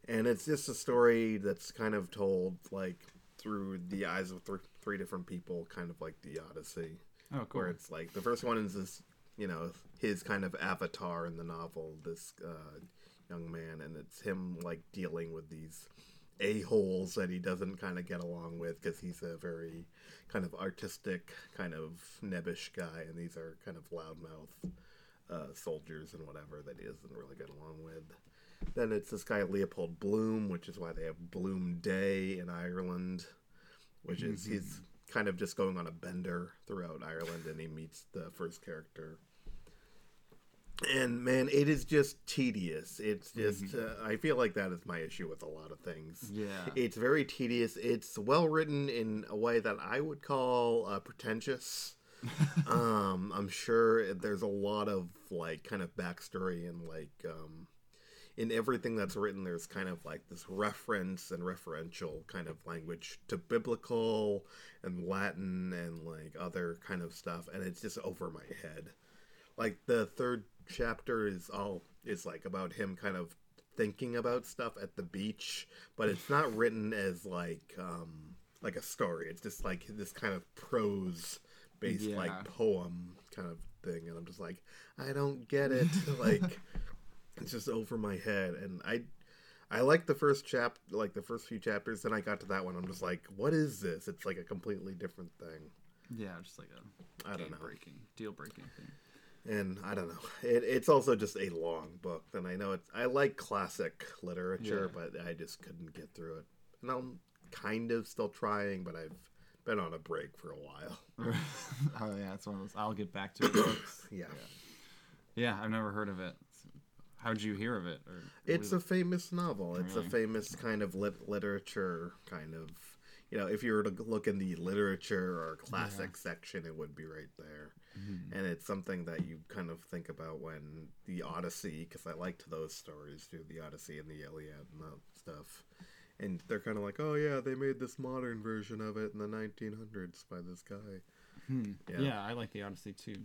and it's just a story that's kind of told like through the eyes of th- three different people, kind of like the Odyssey, Oh, cool. where it's like the first one is this, you know, his kind of avatar in the novel, this uh, young man, and it's him like dealing with these a holes that he doesn't kind of get along with because he's a very kind of artistic, kind of nebbish guy, and these are kind of loudmouth uh, soldiers and whatever that he doesn't really get along with. Then it's this guy Leopold Bloom, which is why they have Bloom Day in Ireland, which is he's kind of just going on a bender throughout Ireland, and he meets the first character. And man, it is just tedious. It's just uh, I feel like that is my issue with a lot of things. Yeah. It's very tedious. It's well written in a way that I would call uh, pretentious. um, I'm sure there's a lot of like kind of backstory and like um, in everything that's written. There's kind of like this reference and referential kind of language to biblical and Latin and like other kind of stuff, and it's just over my head. Like the third chapter is all is like about him kind of thinking about stuff at the beach, but it's not written as like um like a story. It's just like this kind of prose based Yeah. like poem kind of thing and I'm just like I don't get it. like it's just over my head and I I like the first chap like the first few chapters then I got to that one I'm just like what is this? It's like a completely different thing. Yeah, just like a I don't know. breaking, deal breaking thing. And I don't know. It, it's also just a long book, and I know it's. I like classic literature, Yeah. but I just couldn't get through it. And I'm kind of still trying, but I've been on a break for a while. oh yeah, it's one of those. I'll get back to it. books. Yeah, Yeah, I've never heard of it. How'd you hear of it? Or it's a famous novel. It's Really? a famous kind of lit- literature kind of. You know, if you were to look in the literature or classic section, it would be right there. Mhm. and it's something that you kind of think about when the Odyssey, because I liked those stories too, the Odyssey and the Iliad and that stuff. And they're kind of like, oh yeah, they made this modern version of it in the 1900s by this guy. Hmm. Yeah. Yeah. I like the Odyssey too.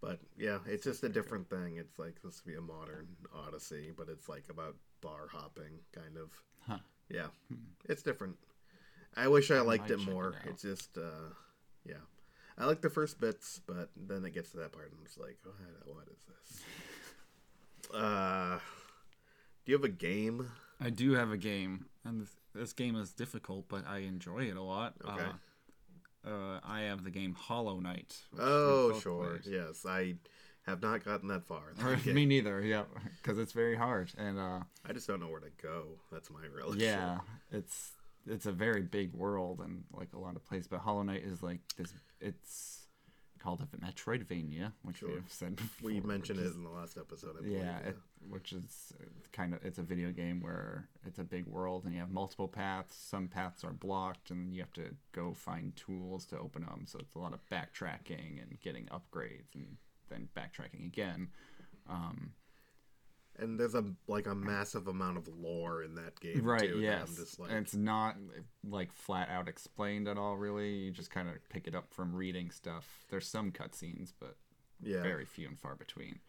But yeah, it's just a different thing. It's like this to be a modern Odyssey, but it's like about bar hopping, kind of. Huh. Yeah, it's different. I wish I liked might it check it more. it's just, uh, yeah. I like the first bits, but then it gets to that part, and I'm just like, what, what is this? Uh, do you have a game? I do have a game, and this, this game is difficult, but I enjoy it a lot. Okay. Uh, uh, I have the game Hollow Knight. Oh, sure. Yes, I have not gotten that far. Me neither. Yeah, because it's very hard, and uh, I just don't know where to go. That's my real yeah, it's it's a very big world and like a lot of places. But Hollow Knight is like this. It's called a Metroidvania, which Sure. we've said before. We mentioned it is- in the last episode. I believe, yeah, it, which is kind of it's a video game where it's a big world and you have multiple paths. Some paths are blocked and you have to go find tools to open them. So it's a lot of backtracking and getting upgrades and then backtracking again. Um, and there's a like a massive amount of lore in that game, right? Too, yes, like, and it's not like flat out explained at all. Really, you just kind of pick it up from reading stuff. There's some cutscenes, but yeah, very few and far between.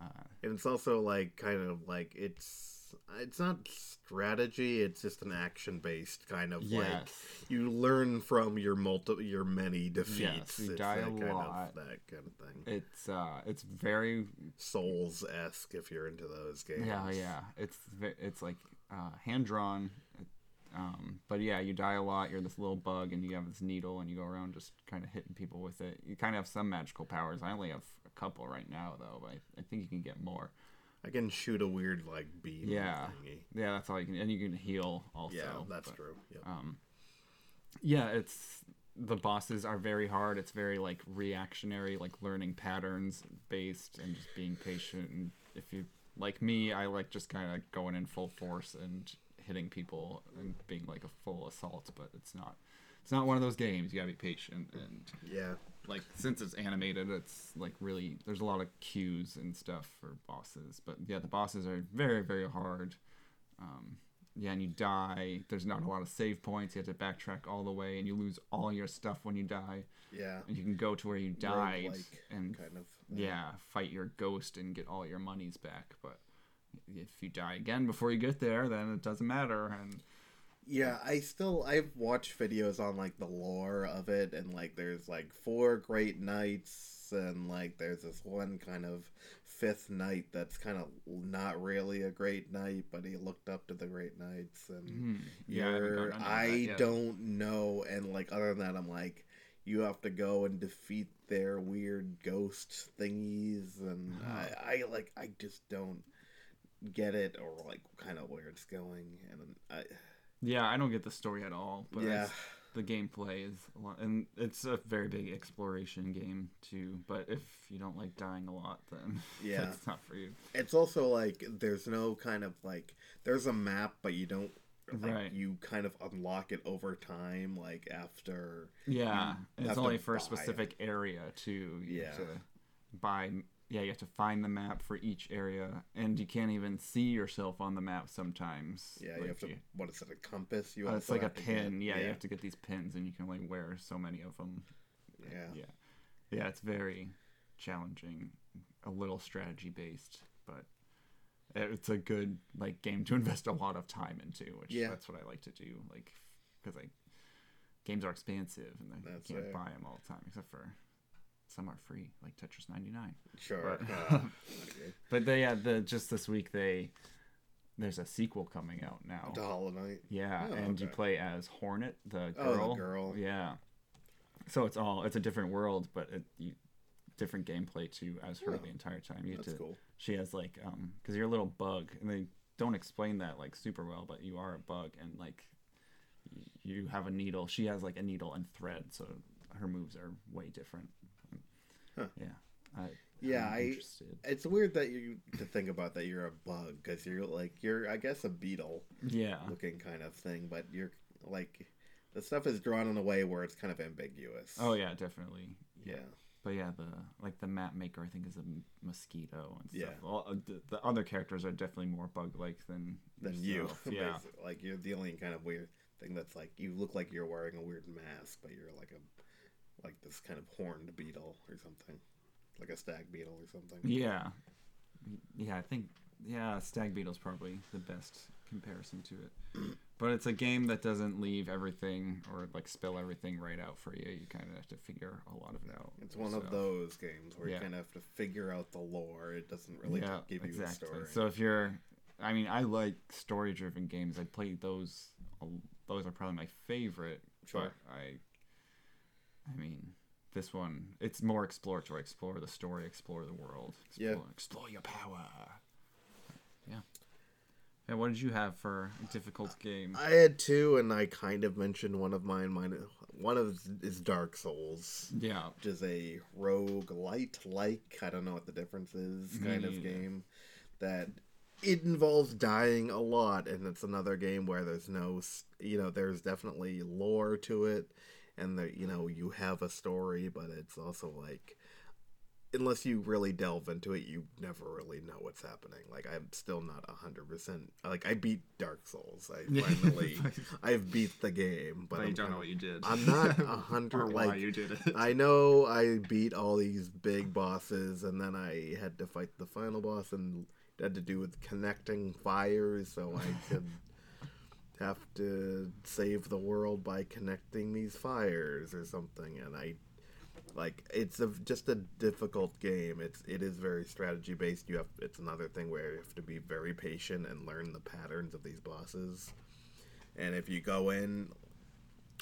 Uh, and it's also like kind of like it's it's not strategy. It's just an action based kind of like you learn from your multi your many defeats. Yes, you it's die that a kind lot. Of, that kind of thing. It's uh, it's very Souls esque if you're into those games. Yeah, yeah. It's it's like uh, hand drawn, um, but yeah, you die a lot. You're this little bug, and you have this needle, and you go around just kind of hitting people with it. You kind of have some magical powers. I only have a couple right now, though, but I, I think you can get more. I can shoot a weird like beam. Yeah, thingy. yeah. That's all you can, and you can heal also. Yeah, that's but- true. Yep. um, yeah, it's the bosses are very hard. It's very like reactionary, like learning patterns based, and just being patient. And if you like me, I like just kind of going in full force and hitting people and being like a full assault. But it's not. It's not one of those games. You gotta be patient and yeah. Like since it's animated, it's like really there's a lot of cues and stuff for bosses. But yeah, the bosses are very very hard. Um, yeah, and you die. There's not a lot of save points. You have to backtrack all the way, and you lose all your stuff when you die. Yeah. And you can go to where you died and kind of. yeah, fight your ghost and get all your monies back. But if you die again before you get there, then it doesn't matter. And Yeah, I still I've watched videos on like the lore of it and like there's like four great knights and like there's this one kind of fifth knight that's kind of not really a great knight but he looked up to the great knights and hmm, yeah, I, haven't you're- gotten into that I don't know and like other than that I'm like you have to go and defeat their weird ghost thingies and Huh. I, I like I just don't get it or like kind of where it's going and I Yeah, I don't get the story at all. But Yeah. the gameplay is a lot, and it's a very big exploration game too. But if you don't like dying a lot, then Yeah. it's not for you. it's also like there's no kind of like there's a map but you don't like, Right. you kind of unlock it over time like after Yeah, You have it's only for a specific area too. You Yeah. to buy. Yeah, you have to find the map for each area, and you can't even see yourself on the map sometimes. yeah you have to what is it a compass you uh, it's like a have to get- pin. Yeah, yeah you have to get these pins, and you can only wear so many of them. yeah yeah yeah it's very challenging a little strategy based but it's a good like game to invest a lot of time into which Yeah. that's what i like to do like because like games are expensive and I That's can't right. buy them all the time except for some are free like tetris 99 sure But- uh, okay. but they yeah the just this week they there's a sequel coming out now to Hollow Knight yeah, Oh, and you play as Hornet, the girl. Oh, the girl. girl. Yeah. So it's all it's a different world, but it you, different gameplay too as her Oh, the entire time. You that's to. cool She has like um because you're a little bug, and they don't explain that like super well, but you are a bug, and like you have a needle. She has like a needle and thread, so her moves are way different. Huh. Yeah. I, Yeah, I'm I- it's weird that you to think about that you're a bug because you're like you're I guess a beetle Yeah. looking kind of thing but you're like the stuff is drawn in a way where it's kind of ambiguous Oh yeah, definitely. yeah But yeah, the like the map maker I think is a mosquito and stuff. Yeah. All, uh, the, the other characters are definitely more bug-like than than you. Yeah. basi- like you're the only kind of weird thing that's like you look like you're wearing a weird mask, but you're like a like this kind of horned beetle or something, like a stag beetle or something. Yeah. Yeah, I think yeah, stag beetle's probably the best comparison to it. but it's a game that doesn't leave everything or like spill everything right out for you. You kind of have to figure a lot of it out. It's one of those games where Yeah. you kind of have to figure out the lore. It doesn't really yeah, give you exactly. a story. So if you're, I mean, I like story-driven games. I played those. Those are probably my favorite. Sure. I, I mean, this one it's more exploratory. Explore the story. Explore the world. Yeah. Explore, explore your power. Yeah. And what did you have for a difficult game? I had two, and I kind of mentioned one of mine. Mine, one of is Dark Souls, yeah. which is a roguelite like. I don't know what the difference is. Kind of Me game that it involves dying a lot, and it's another game where there's no, you know, there's definitely lore to it, and that you know you have a story, but it's also like. Unless you really delve into it, you never really know what's happening. Like I'm still not hundred percent. Like I beat Dark Souls. I finally, I've beat the game, but, But I'm don't know what you did. I'm not a hundred or why like you did it. I know I beat all these big bosses, and then I had to fight the final boss, and it had to do with connecting fires, so I could have to save the world by connecting these fires or something. And I like it's a, just a difficult game. It's it is very strategy based. You have it's another thing where you have to be very patient and learn the patterns of these bosses. And if you go in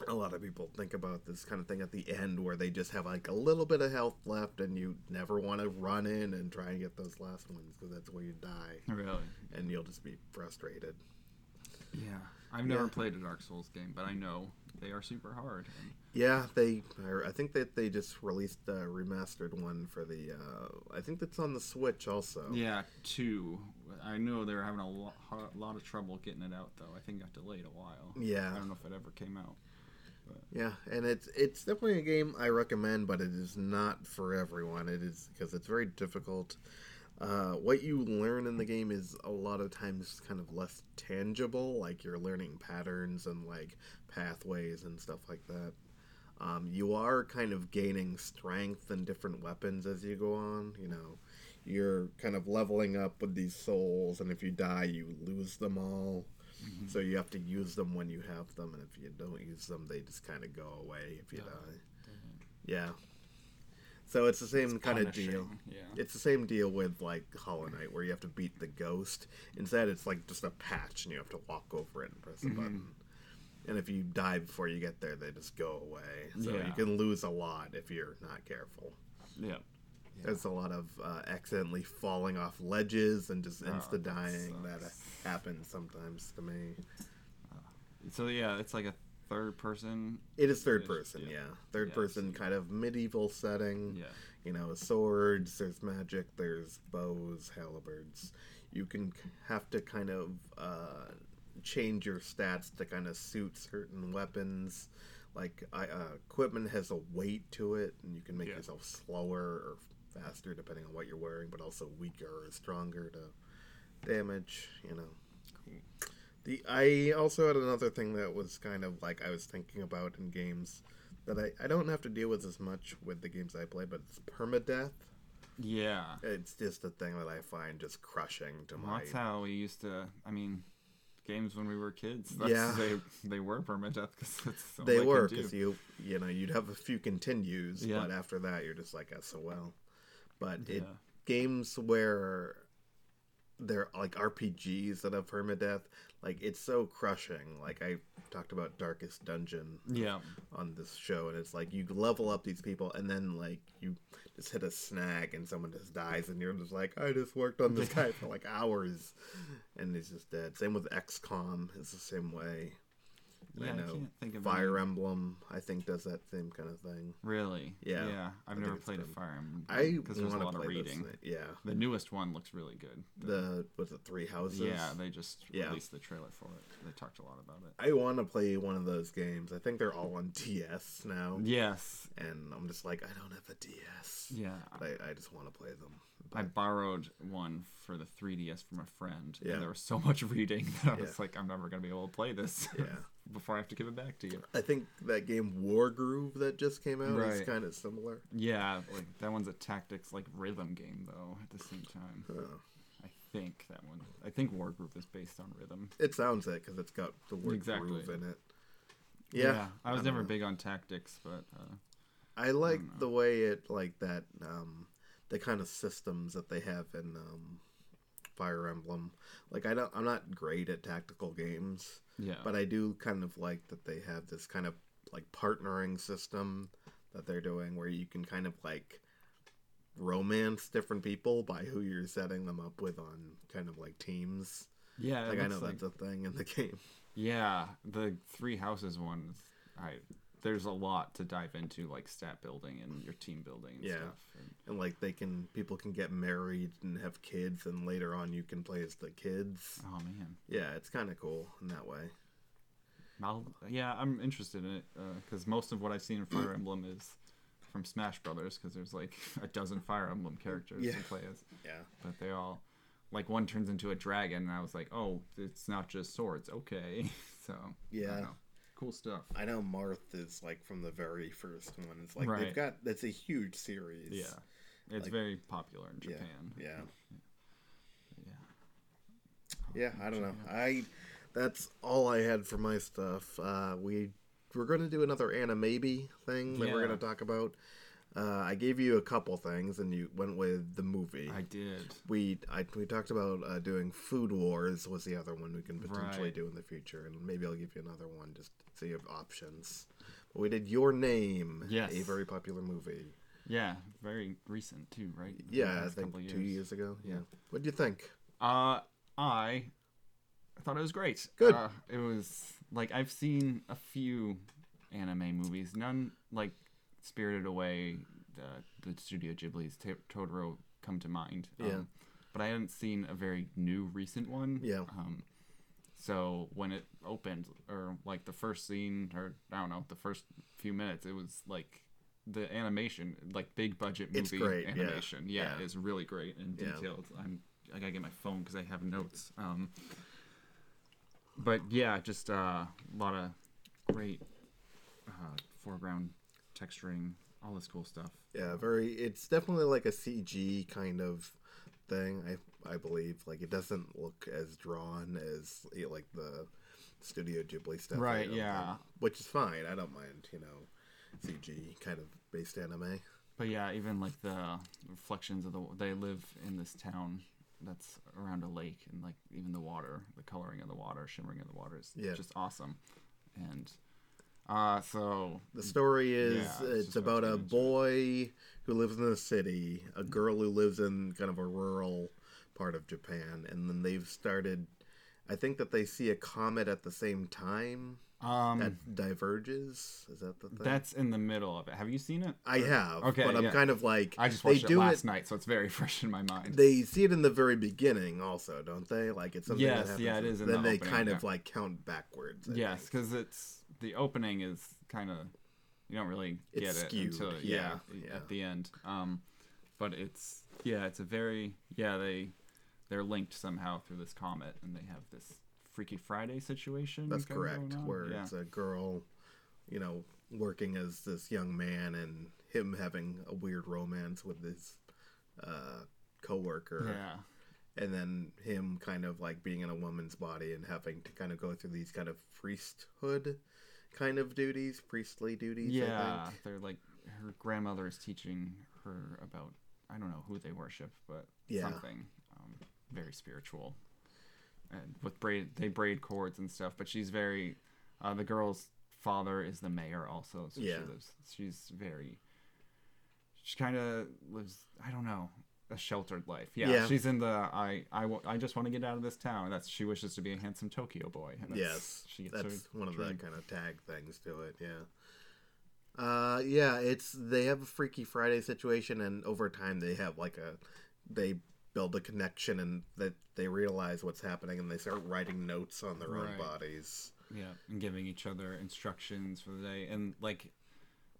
a lot of people think about this kind of thing at the end where they just have like a little bit of health left and you never want to run in and try and get those last ones because that's where you die really? and you'll just be frustrated Yeah. I've never Yeah. played a Dark Souls game, but I know they are super hard. And yeah they i think that they just released a remastered one for the uh i think that's on the switch also Yeah, two. I know they were having a lo- lot of trouble getting it out, though. I think it got delayed a while. Yeah. I don't know if it ever came out. yeah and it's it's definitely a game i recommend but it is not for everyone it is because it's very difficult uh, what you learn in the game is a lot of times kind of less tangible like you're learning patterns and like pathways and stuff like that. Um, you are kind of gaining strength and different weapons as you go on you know. You're kind of leveling up with these souls and if you die you lose them all. So you have to use them when you have them and if you don't use them they just kind of go away if you Yeah. die. Yeah so it's the same kind of deal Yeah. it's the same deal with like Hollow Knight, where you have to beat the ghost. Instead, it's like just a patch, and you have to walk over it and press a button. And if you die before you get there, they just go away. So Yeah. you can lose a lot if you're not careful. Yeah. There's a lot of uh, accidentally falling off ledges and just Oh, insta that dying that sucks. happens sometimes to me. So yeah, it's like a third person. It is third person, yeah. yeah. Third Yeah, person kind of medieval setting. Yeah. you know swords there's magic there's bows halberds you can have to kind of uh, change your stats to kind of suit certain weapons like I, uh, equipment has a weight to it and you can make Yeah. yourself slower or faster depending on what you're wearing but also weaker or stronger to damage you know the i also had another thing that was kind of like i was thinking about in games that I, I don't have to deal with as much with the games I play, but it's permadeath. Yeah. It's just a thing that I find just crushing to Well, my. that's how we used to. I mean, games when we were kids. That's, Yeah. They they were permadeath because all they were because you you know you'd have a few continues, Yeah. but after that you're just like SOL. But it Yeah. games where they're like RPGs that have permadeath, like it's so crushing. Like I talked about Darkest Dungeon Yeah. on this show, and it's like you level up these people, and then like you just hit a snag, and someone just dies, and you're just like, I just worked on this guy for like hours, and he's just dead. Same with XCOM, it's the same way. And Yeah, I I know can't think of Fire any- Emblem, I think, does that same kind of thing. Really? Yeah. Yeah. I I've think never played a. Fire Emblem I because there's a want to lot of play reading. this. Yeah, The newest one looks really good. the was it Three Houses? yeah, they just Yeah. released the trailer for it. They talked a lot about it. I want to play one of those games. I think they're all on DS now, Yes. and I'm just like, I don't have a DS. Yeah. But I, I just want to play them. I borrowed one for the 3DS from a friend, Yeah. and there was so much reading that I Yeah. was like, I'm never gonna be able to play this Yeah. before I have to give it back to you. I think that game Wargroove that just came out is Right. kind of similar. Yeah, like that one's a tactics like rhythm game though. At the same time, Oh. I think that one. I think Wargroove is based on rhythm. It sounds it because it's got the word Exactly. groove in it. Yeah, I was I never know. big on tactics, but uh, I like the way it like that um the kind of systems that they have in um Fire Emblem. Like I don't I'm not great at tactical games, yeah. but I do kind of like that they have this kind of like partnering system that they're doing where you can kind of like romance different people by who you're setting them up with on kind of like teams. yeah, Like I know like- that's a thing in the game. Yeah, the three houses ones. I there's a lot to dive into, like stat building and your team building and Yeah. stuff. And, And like they can people can get married and have kids and later on you can play as the kids. oh man, Yeah, it's kind of cool in that way. I'll, yeah, I'm interested in it uh, because most of what I've seen in Fire Emblem is from Smash Brothers because there's like a dozen Fire Emblem characters Yeah. to play as, Yeah. but they all like one turns into a dragon, and I was like, oh, it's not just swords, okay. so Yeah. Cool stuff. I know Marth is like from the very first one. It's like Right. they've got that's a huge series. Yeah, it's Like- very popular in Yeah. Japan. Yeah. yeah. Yeah, I don't know. I that's all I had for my stuff. Uh we we're going to do another Animaybe thing that we're going to talk about. Uh I gave you a couple things and you went with the movie. I did. we I, we talked about uh, doing Food Wars was the other one we can potentially Right. do in the future, and maybe I'll give you another one just so you have options. But we did Your Name, Yes. a very popular movie. Yeah, very recent too, right? The Yeah, I think couple two years ago. Yeah. Yeah. What do you think? Uh, I thought it was great. Good. Uh, it was like I've seen a few anime movies, none like Spirited Away, the, the Studio Ghibli's T- Totoro come to mind. Yeah. Um, but I hadn't seen a very new recent one. Yeah. Um, so when it opened, or like the first scene, or I don't know, the first few minutes, it was like the animation, like big budget movie It's great, animation. Yeah, Yeah. it's really great and Yeah. detailed. I'm I gotta get my phone because I have notes. Um, but yeah, just uh, a lot of great uh, foreground texturing, all this cool stuff. Yeah, very. It's definitely like a CG kind of thing. I I believe like it doesn't look as drawn as eh, like the Studio Ghibli stuff. Right, yeah. Which is fine. I don't mind. You know, CG kind of based anime. But yeah, even like the reflections of the they live in this town that's around a lake, and like even the water, the coloring of the water, shimmering of the water is Yeah. just awesome. And uh, so The story is Yeah, it's it's about a boy who lives in a city, a girl who lives in kind of a rural part of Japan, and then they've started. I think that they see a comet at the same time um, that diverges. Is that the thing? that's in the middle of it. Have you seen it? I have, Okay, but I'm yeah. kind of like I just they watched it do last night, so it's very fresh in my mind. They see it in the very beginning, also, don't they? Like it's something Yes, that happens. yeah, it is in then the they opening, kind of like count backwards. I yes, because it's the opening is kind of you don't really It's get it skewed, until yeah, yeah, yeah. at the end. Um, but it's yeah, it's a very yeah they they're linked somehow through this comet, and they have this Freaky Friday situation. That's correct. Where yeah. it's a girl, you know, working as this young man, and him having a weird romance with his uh, coworker, yeah, and then him kind of like being in a woman's body and having to kind of go through these kind of priesthood kind of duties, priestly duties. I yeah, think. they're like her grandmother is teaching her about I don't know who they worship, but Yeah. something um, very spiritual. And with braid, they braid cords and stuff. But she's very. Uh, the girl's father is the mayor, also. So Yeah. she lives. She's very. She kind of lives. I don't know. A sheltered life. Yeah, Yeah. she's in the I I, wa- I just want to get out of this town. That's she wishes to be a handsome Tokyo boy. and that's- Yes, she gets that's one of the kind of tag things to it. Yeah. Uh, yeah, it's they have a Freaky Friday situation, and over time they have like a they build a connection, and that they realize what's happening, and they start writing notes on their own bodies. Yeah, and giving each other instructions for the day, and like,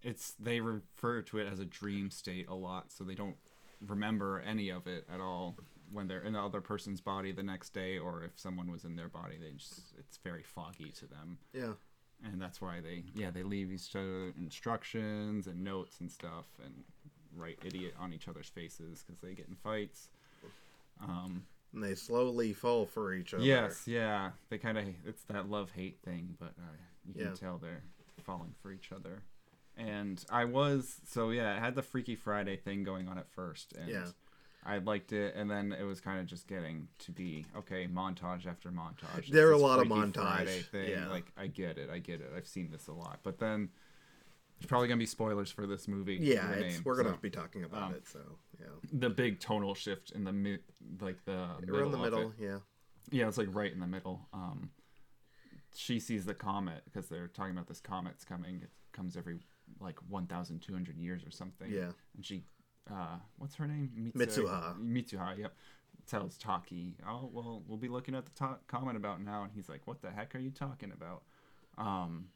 it's they refer to it as a dream state a lot, so they don't remember any of it at all when they're in the other person's body the next day, or if someone was in their body, they just it's very foggy to them, Yeah, and that's why they yeah they leave each other instructions and notes and stuff, and write idiot on each other's faces because they get in fights. Um, and they slowly fall for each other. Yes, yeah. They kind of it's that love hate thing, but uh, you can tell they're falling for each other. And I was so yeah, it had the Freaky Friday thing going on at first, and Yeah. I liked it, and then it was kind of just getting to be okay, montage after montage. There are a lot of Freaky montage, Friday thing. yeah. Like I get it, I get it. I've seen this a lot, but then there's probably gonna be spoilers for this movie. Yeah, it's, name, we're gonna so. be talking about um, it. So yeah, the big tonal shift in the mid, like the we're middle in the of middle. it. Yeah, Yeah, it's like right in the middle. Um, she sees the comet because they're talking about this comet's coming. It comes every like 1,200 years or something. Yeah. And she, uh, what's her name? Mitsuha. Mitsuha, yep. Tells Taki, oh, well, we'll be looking at the to- comet about now. And he's like, what the heck are you talking about? Um,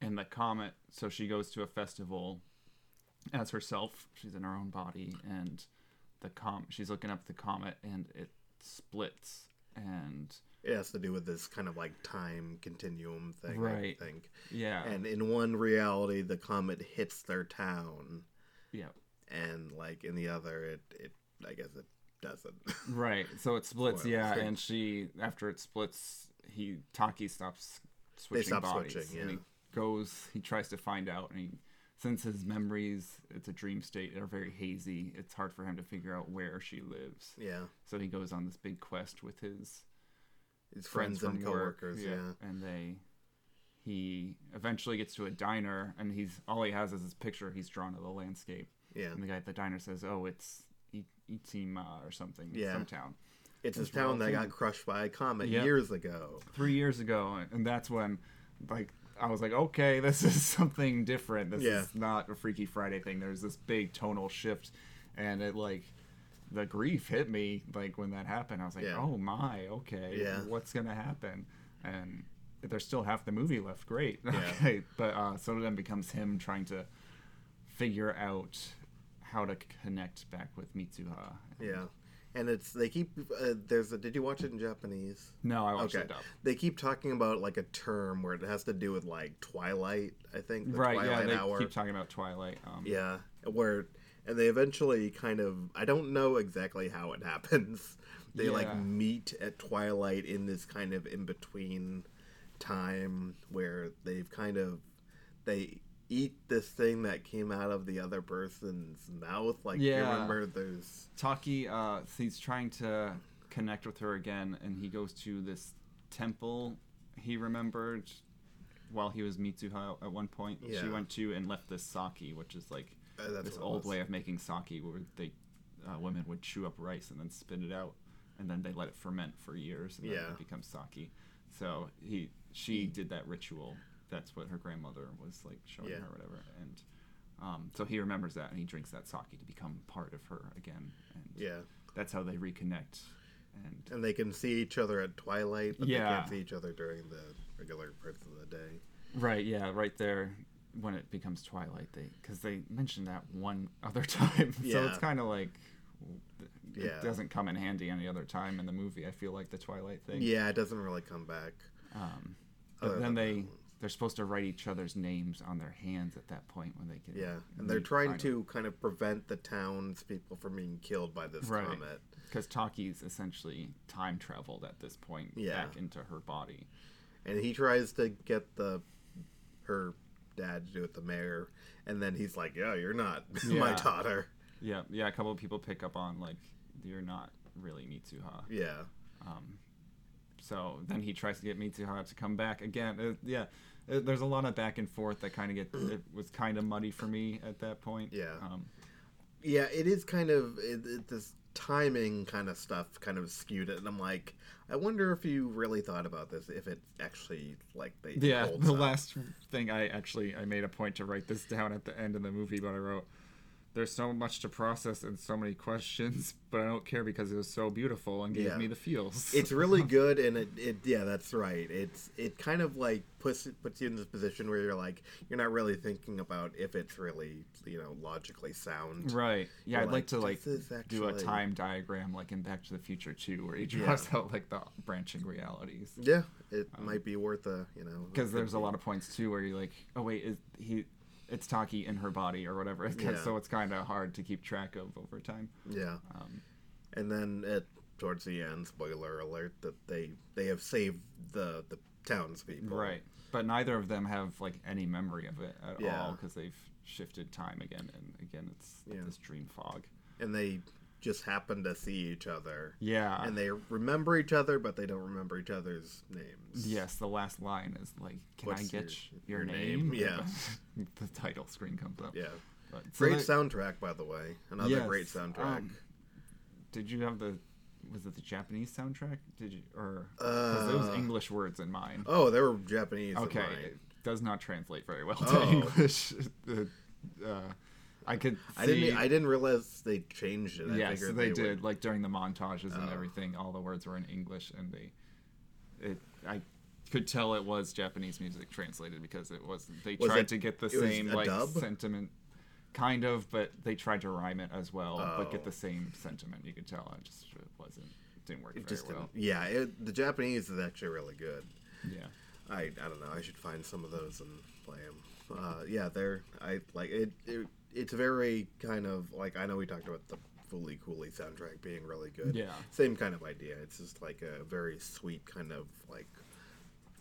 and the comet, so she goes to a festival as herself. She's in her own body. And the com, she's looking up the comet and it splits. And it has to do with this kind of like time continuum thing. Right. I think. yeah. And in one reality, the comet hits their town, yeah. and like in the other, it it I guess it doesn't. Right. So it splits, yeah, and she after it splits, he Taki stops switching stop bodies. switching, And yeah. he goes he tries to find out and he since his memories it's a dream state are very hazy, it's hard for him to figure out where she lives. yeah, So he goes on this big quest with his his friends, friends, and from work, coworkers. Yeah. And they he eventually gets to a diner and he's all he has is his picture he's drawn of the landscape. yeah, And the guy at the diner says, "Oh, it's I- Ichima or something, Yeah. some town." It's this town that got crushed by a comet Yeah. years ago. three years ago, and that's when, like, I was like, okay, this is something different. This Yeah. is not a Freaky Friday thing. There's this big tonal shift, and it like, the grief hit me like when that happened. I was like, Yeah. oh my, okay, Yeah. what's gonna happen? And there's still half the movie left. Great, Yeah. okay, but uh, so then becomes him trying to figure out how to connect back with Mitsuha. Yeah, and it's they keep uh, there's a. Did you watch it in Japanese? No, I watched Okay. it dub. They keep talking about like a term where it has to do with like twilight. I think the Right, yeah, they hour. keep talking about Twilight. Um, Yeah, where and they eventually kind of I don't know exactly how it happens. They Yeah. like meet at twilight in this kind of in between time where they've kind of they eat this thing that came out of the other person's mouth. Like you Yeah. remember there's Taki, uh, he's trying to connect with her again, and he goes to this temple he remembered while he was Mitsuha at one point. Yeah. She went to and left this sake, which is like uh, this old way of making sake where they uh, women would chew up rice and then spit it out, and then they let it ferment for years, and then Yeah. it becomes sake. So he, she did that ritual. That's what her grandmother was like showing Yeah. her, or whatever. And um, so he remembers that, and he drinks that sake to become part of her again. And Yeah, that's how they reconnect. And and they can see each other at twilight, but they can't see each other during the regular parts of the day. right, yeah, right there when it becomes twilight, they because they mentioned that one other time, so it's kind of like it Yeah. doesn't come in handy any other time in the movie. I feel like the twilight thing. Yeah, it doesn't really come back. Um, but then they they're supposed to write each other's names on their hands at that point when they get Yeah, and they're trying to kind of prevent the townspeople from being killed by this Right. comet. because Taki's essentially time traveled at this point Yeah. back into her body. And he tries to get the her dad to do with the mayor, and then he's like, "Yeah, you're not my daughter." Yeah, yeah. A couple of people pick up on like you're not really Mitsuha. Yeah, Um, so then he tries to get Mitsuha to come back again. Uh, yeah, uh, there's a lot of back and forth that kind of get. It was kind of muddy for me at that point. Yeah. Um, yeah. It is kind of it, it, this timing kind of stuff kind of skewed it, and I'm like, I wonder if you really thought about this, if it actually like they yeah. The up. last thing I actually I made a point to write this down at the end of the movie, but I wrote. There's so much to process and so many questions, but I don't care because it was so beautiful and gave Yeah. me the feels. it's really good and it, it yeah that's right it's it kind of like puts puts you in this position where you're like you're not really thinking about if it's really you know logically sound Right. Yeah, You're I'd like to like do a time diagram like in Back to the Future 2 where he Yeah. draws out like the branching realities. yeah it um, might be worth a you know Because there's a lot of points too where you're like, oh wait, is he? It's Taki in her body or whatever. It's kinda- Yeah. So it's kind of hard to keep track of over time. yeah Um, and then it towards the end, spoiler alert, that they they have saved the the townspeople. Right. But neither of them have like any memory of it at Yeah. all because they've shifted time again and again it's Yeah. this dream fog. And they just happen to see each other. Yeah. And they remember each other, but they don't remember each other's names. Yes, the last line is like, "Can I get your- your, name?" name? Yeah. the title screen comes up. Yeah. But, so Great they- soundtrack, by the way. Another Yes, great soundtrack. um, Did you have the? Was it the Japanese soundtrack? Did you or? Because there was Uh, English words in mine. oh, they were Japanese. okay, it does not translate very well Oh. to English. Uh, uh, I could. I didn't. see- I didn't realize they changed it. I yes, they, would- did. Like during the montages and Oh. everything, all the words were in English, and they, it, I could tell it was Japanese music translated because it was. They Was tried it- to get the same like dub? sentiment, kind of, but they tried to rhyme it as well, but get Oh. the same sentiment. You could tell it just it wasn't didn't work It very just well. didn't. Yeah, it, the Japanese is actually really good. Yeah. I I don't know. I should find some of those and play them. Uh, yeah, they're I like it, it. It's very kind of like I know we talked about the Fooly Cooly soundtrack being really good. Yeah. Same kind of idea. It's just like a very sweet kind of like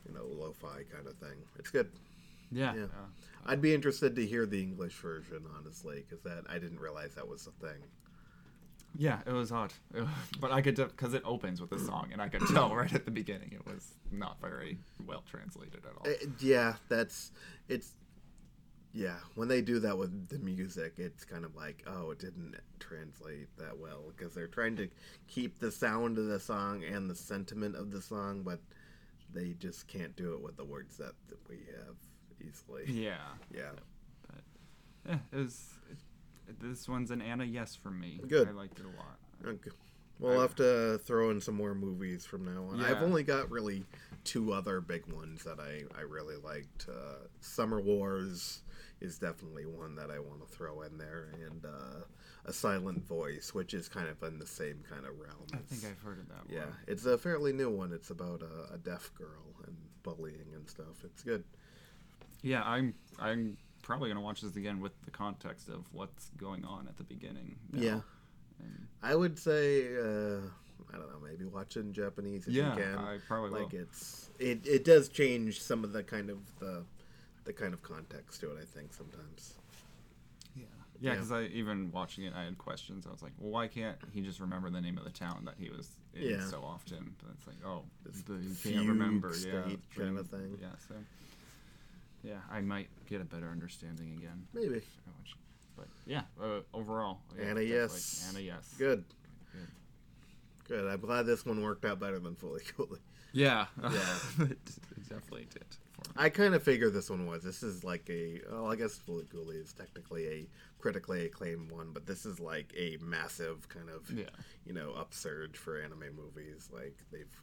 you know lo-fi kind of thing. It's good. Yeah. Yeah. uh, I'd be interested to hear the English version, honestly, because that I didn't realize that was a thing. yeah, it was odd, but I could because it opens with a song, and I could tell right at the beginning it was not very well translated at all. Uh, yeah, that's it's. Yeah, when they do that with the music, it's kind of like, oh, it didn't translate that well because they're trying to keep the sound of the song and the sentiment of the song, but they just can't do it with the words that, that we have easily. yeah. Yeah. But yeah, it was. It, this one's an Anna yes for me. Good. I liked it a lot. Okay. We'll have to throw in some more movies from now on. Yeah. I've only got really two other big ones that I, I really liked. Uh, Summer Wars is definitely one that I want to throw in there, and uh, A Silent Voice, which is kind of in the same kind of realm. I think I've heard of that yeah, one. it's a fairly new one. It's about a, a deaf girl and bullying and stuff. It's good. Yeah, I'm. I'm probably gonna watch this again with the context of what's going on at the beginning. now. Yeah. And I would say, uh, I don't know, maybe watch it in Japanese if yeah, you can. I probably like will. it's it, it does change some of the kind of the the kind of context to it i think sometimes Yeah, Yeah. because I even watching it, I had questions. I was like, well, why can't he just remember the name of the town that he was in Yeah. so often? But it's like, oh, This the, you can't remember, yeah, state kinda thing. Yeah, so yeah, I might get a better understanding again. maybe if I watch. But yeah, uh, overall, yeah, Anna, definitely yes. Anna, yes. good Good. good i'm glad this one worked out better than Fooly Cooly Yeah, Yeah. it, it definitely did. I kind of figured this one was this is like a well i guess Cooly is technically a critically acclaimed one but this is like a massive kind of Yeah. you know upsurge for anime movies like they've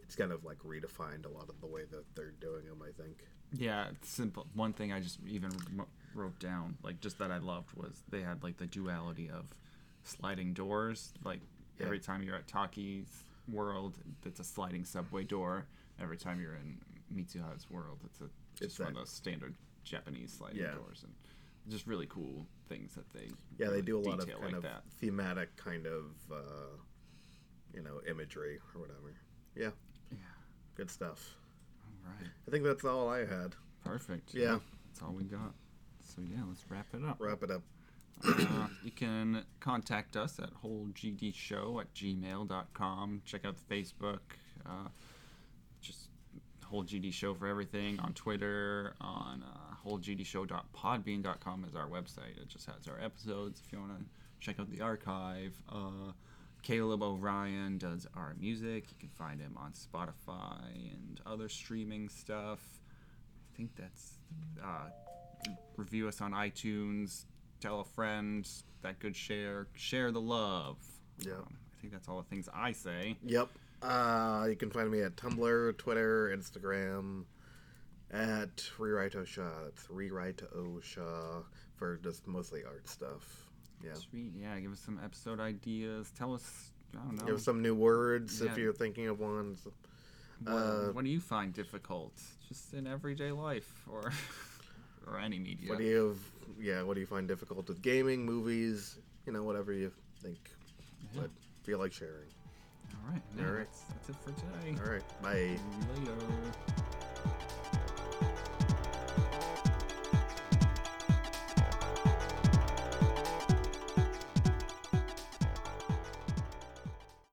it's kind of like redefined a lot of the way that they're doing them i think Yeah, it's simple. One thing I just even wrote down, like just that I loved, was they had like the duality of sliding doors. Like Yeah. every time you're at Taki's world, it's a sliding subway door. Every time you're in Mitsuha's world, it's a It's just one of those standard Japanese sliding Yeah. doors, and just really cool things that they yeah they do a lot of kind like of that. thematic kind of uh, you know imagery or whatever yeah Yeah. good stuff All right. i think that's all i had Perfect. Yeah. That's all we got. So yeah, let's wrap it up. wrap it up uh, you can contact us at wholegdshow at gmail.com. Check out the Facebook. Uh, Whole GD Show for everything on Twitter. On uh, wholegdshow.podbean.com is our website. It just has our episodes if you want to check out the archive. Uh, Caleb Orion does our music. You can find him on Spotify and other streaming stuff. I think that's uh, review us on iTunes, tell a friend, that good share, share the love. Yeah. Um, I think that's all the things I say. Yep. Uh, you can find me at Tumblr, Twitter, Instagram, at Rewrite Oshaw. That's Rewrite Oshaw for just mostly art stuff. Yeah. Sweet. Yeah, give us some episode ideas. Tell us, I don't know. Give us some new words if you're thinking of ones. what, uh, what do you find difficult? Just in everyday life or or any media. What do you have, yeah, what do you find difficult with gaming, movies, you know, whatever you think Yeah. would feel like sharing. All right. All. That's, that's it for today. All right. Bye. Later.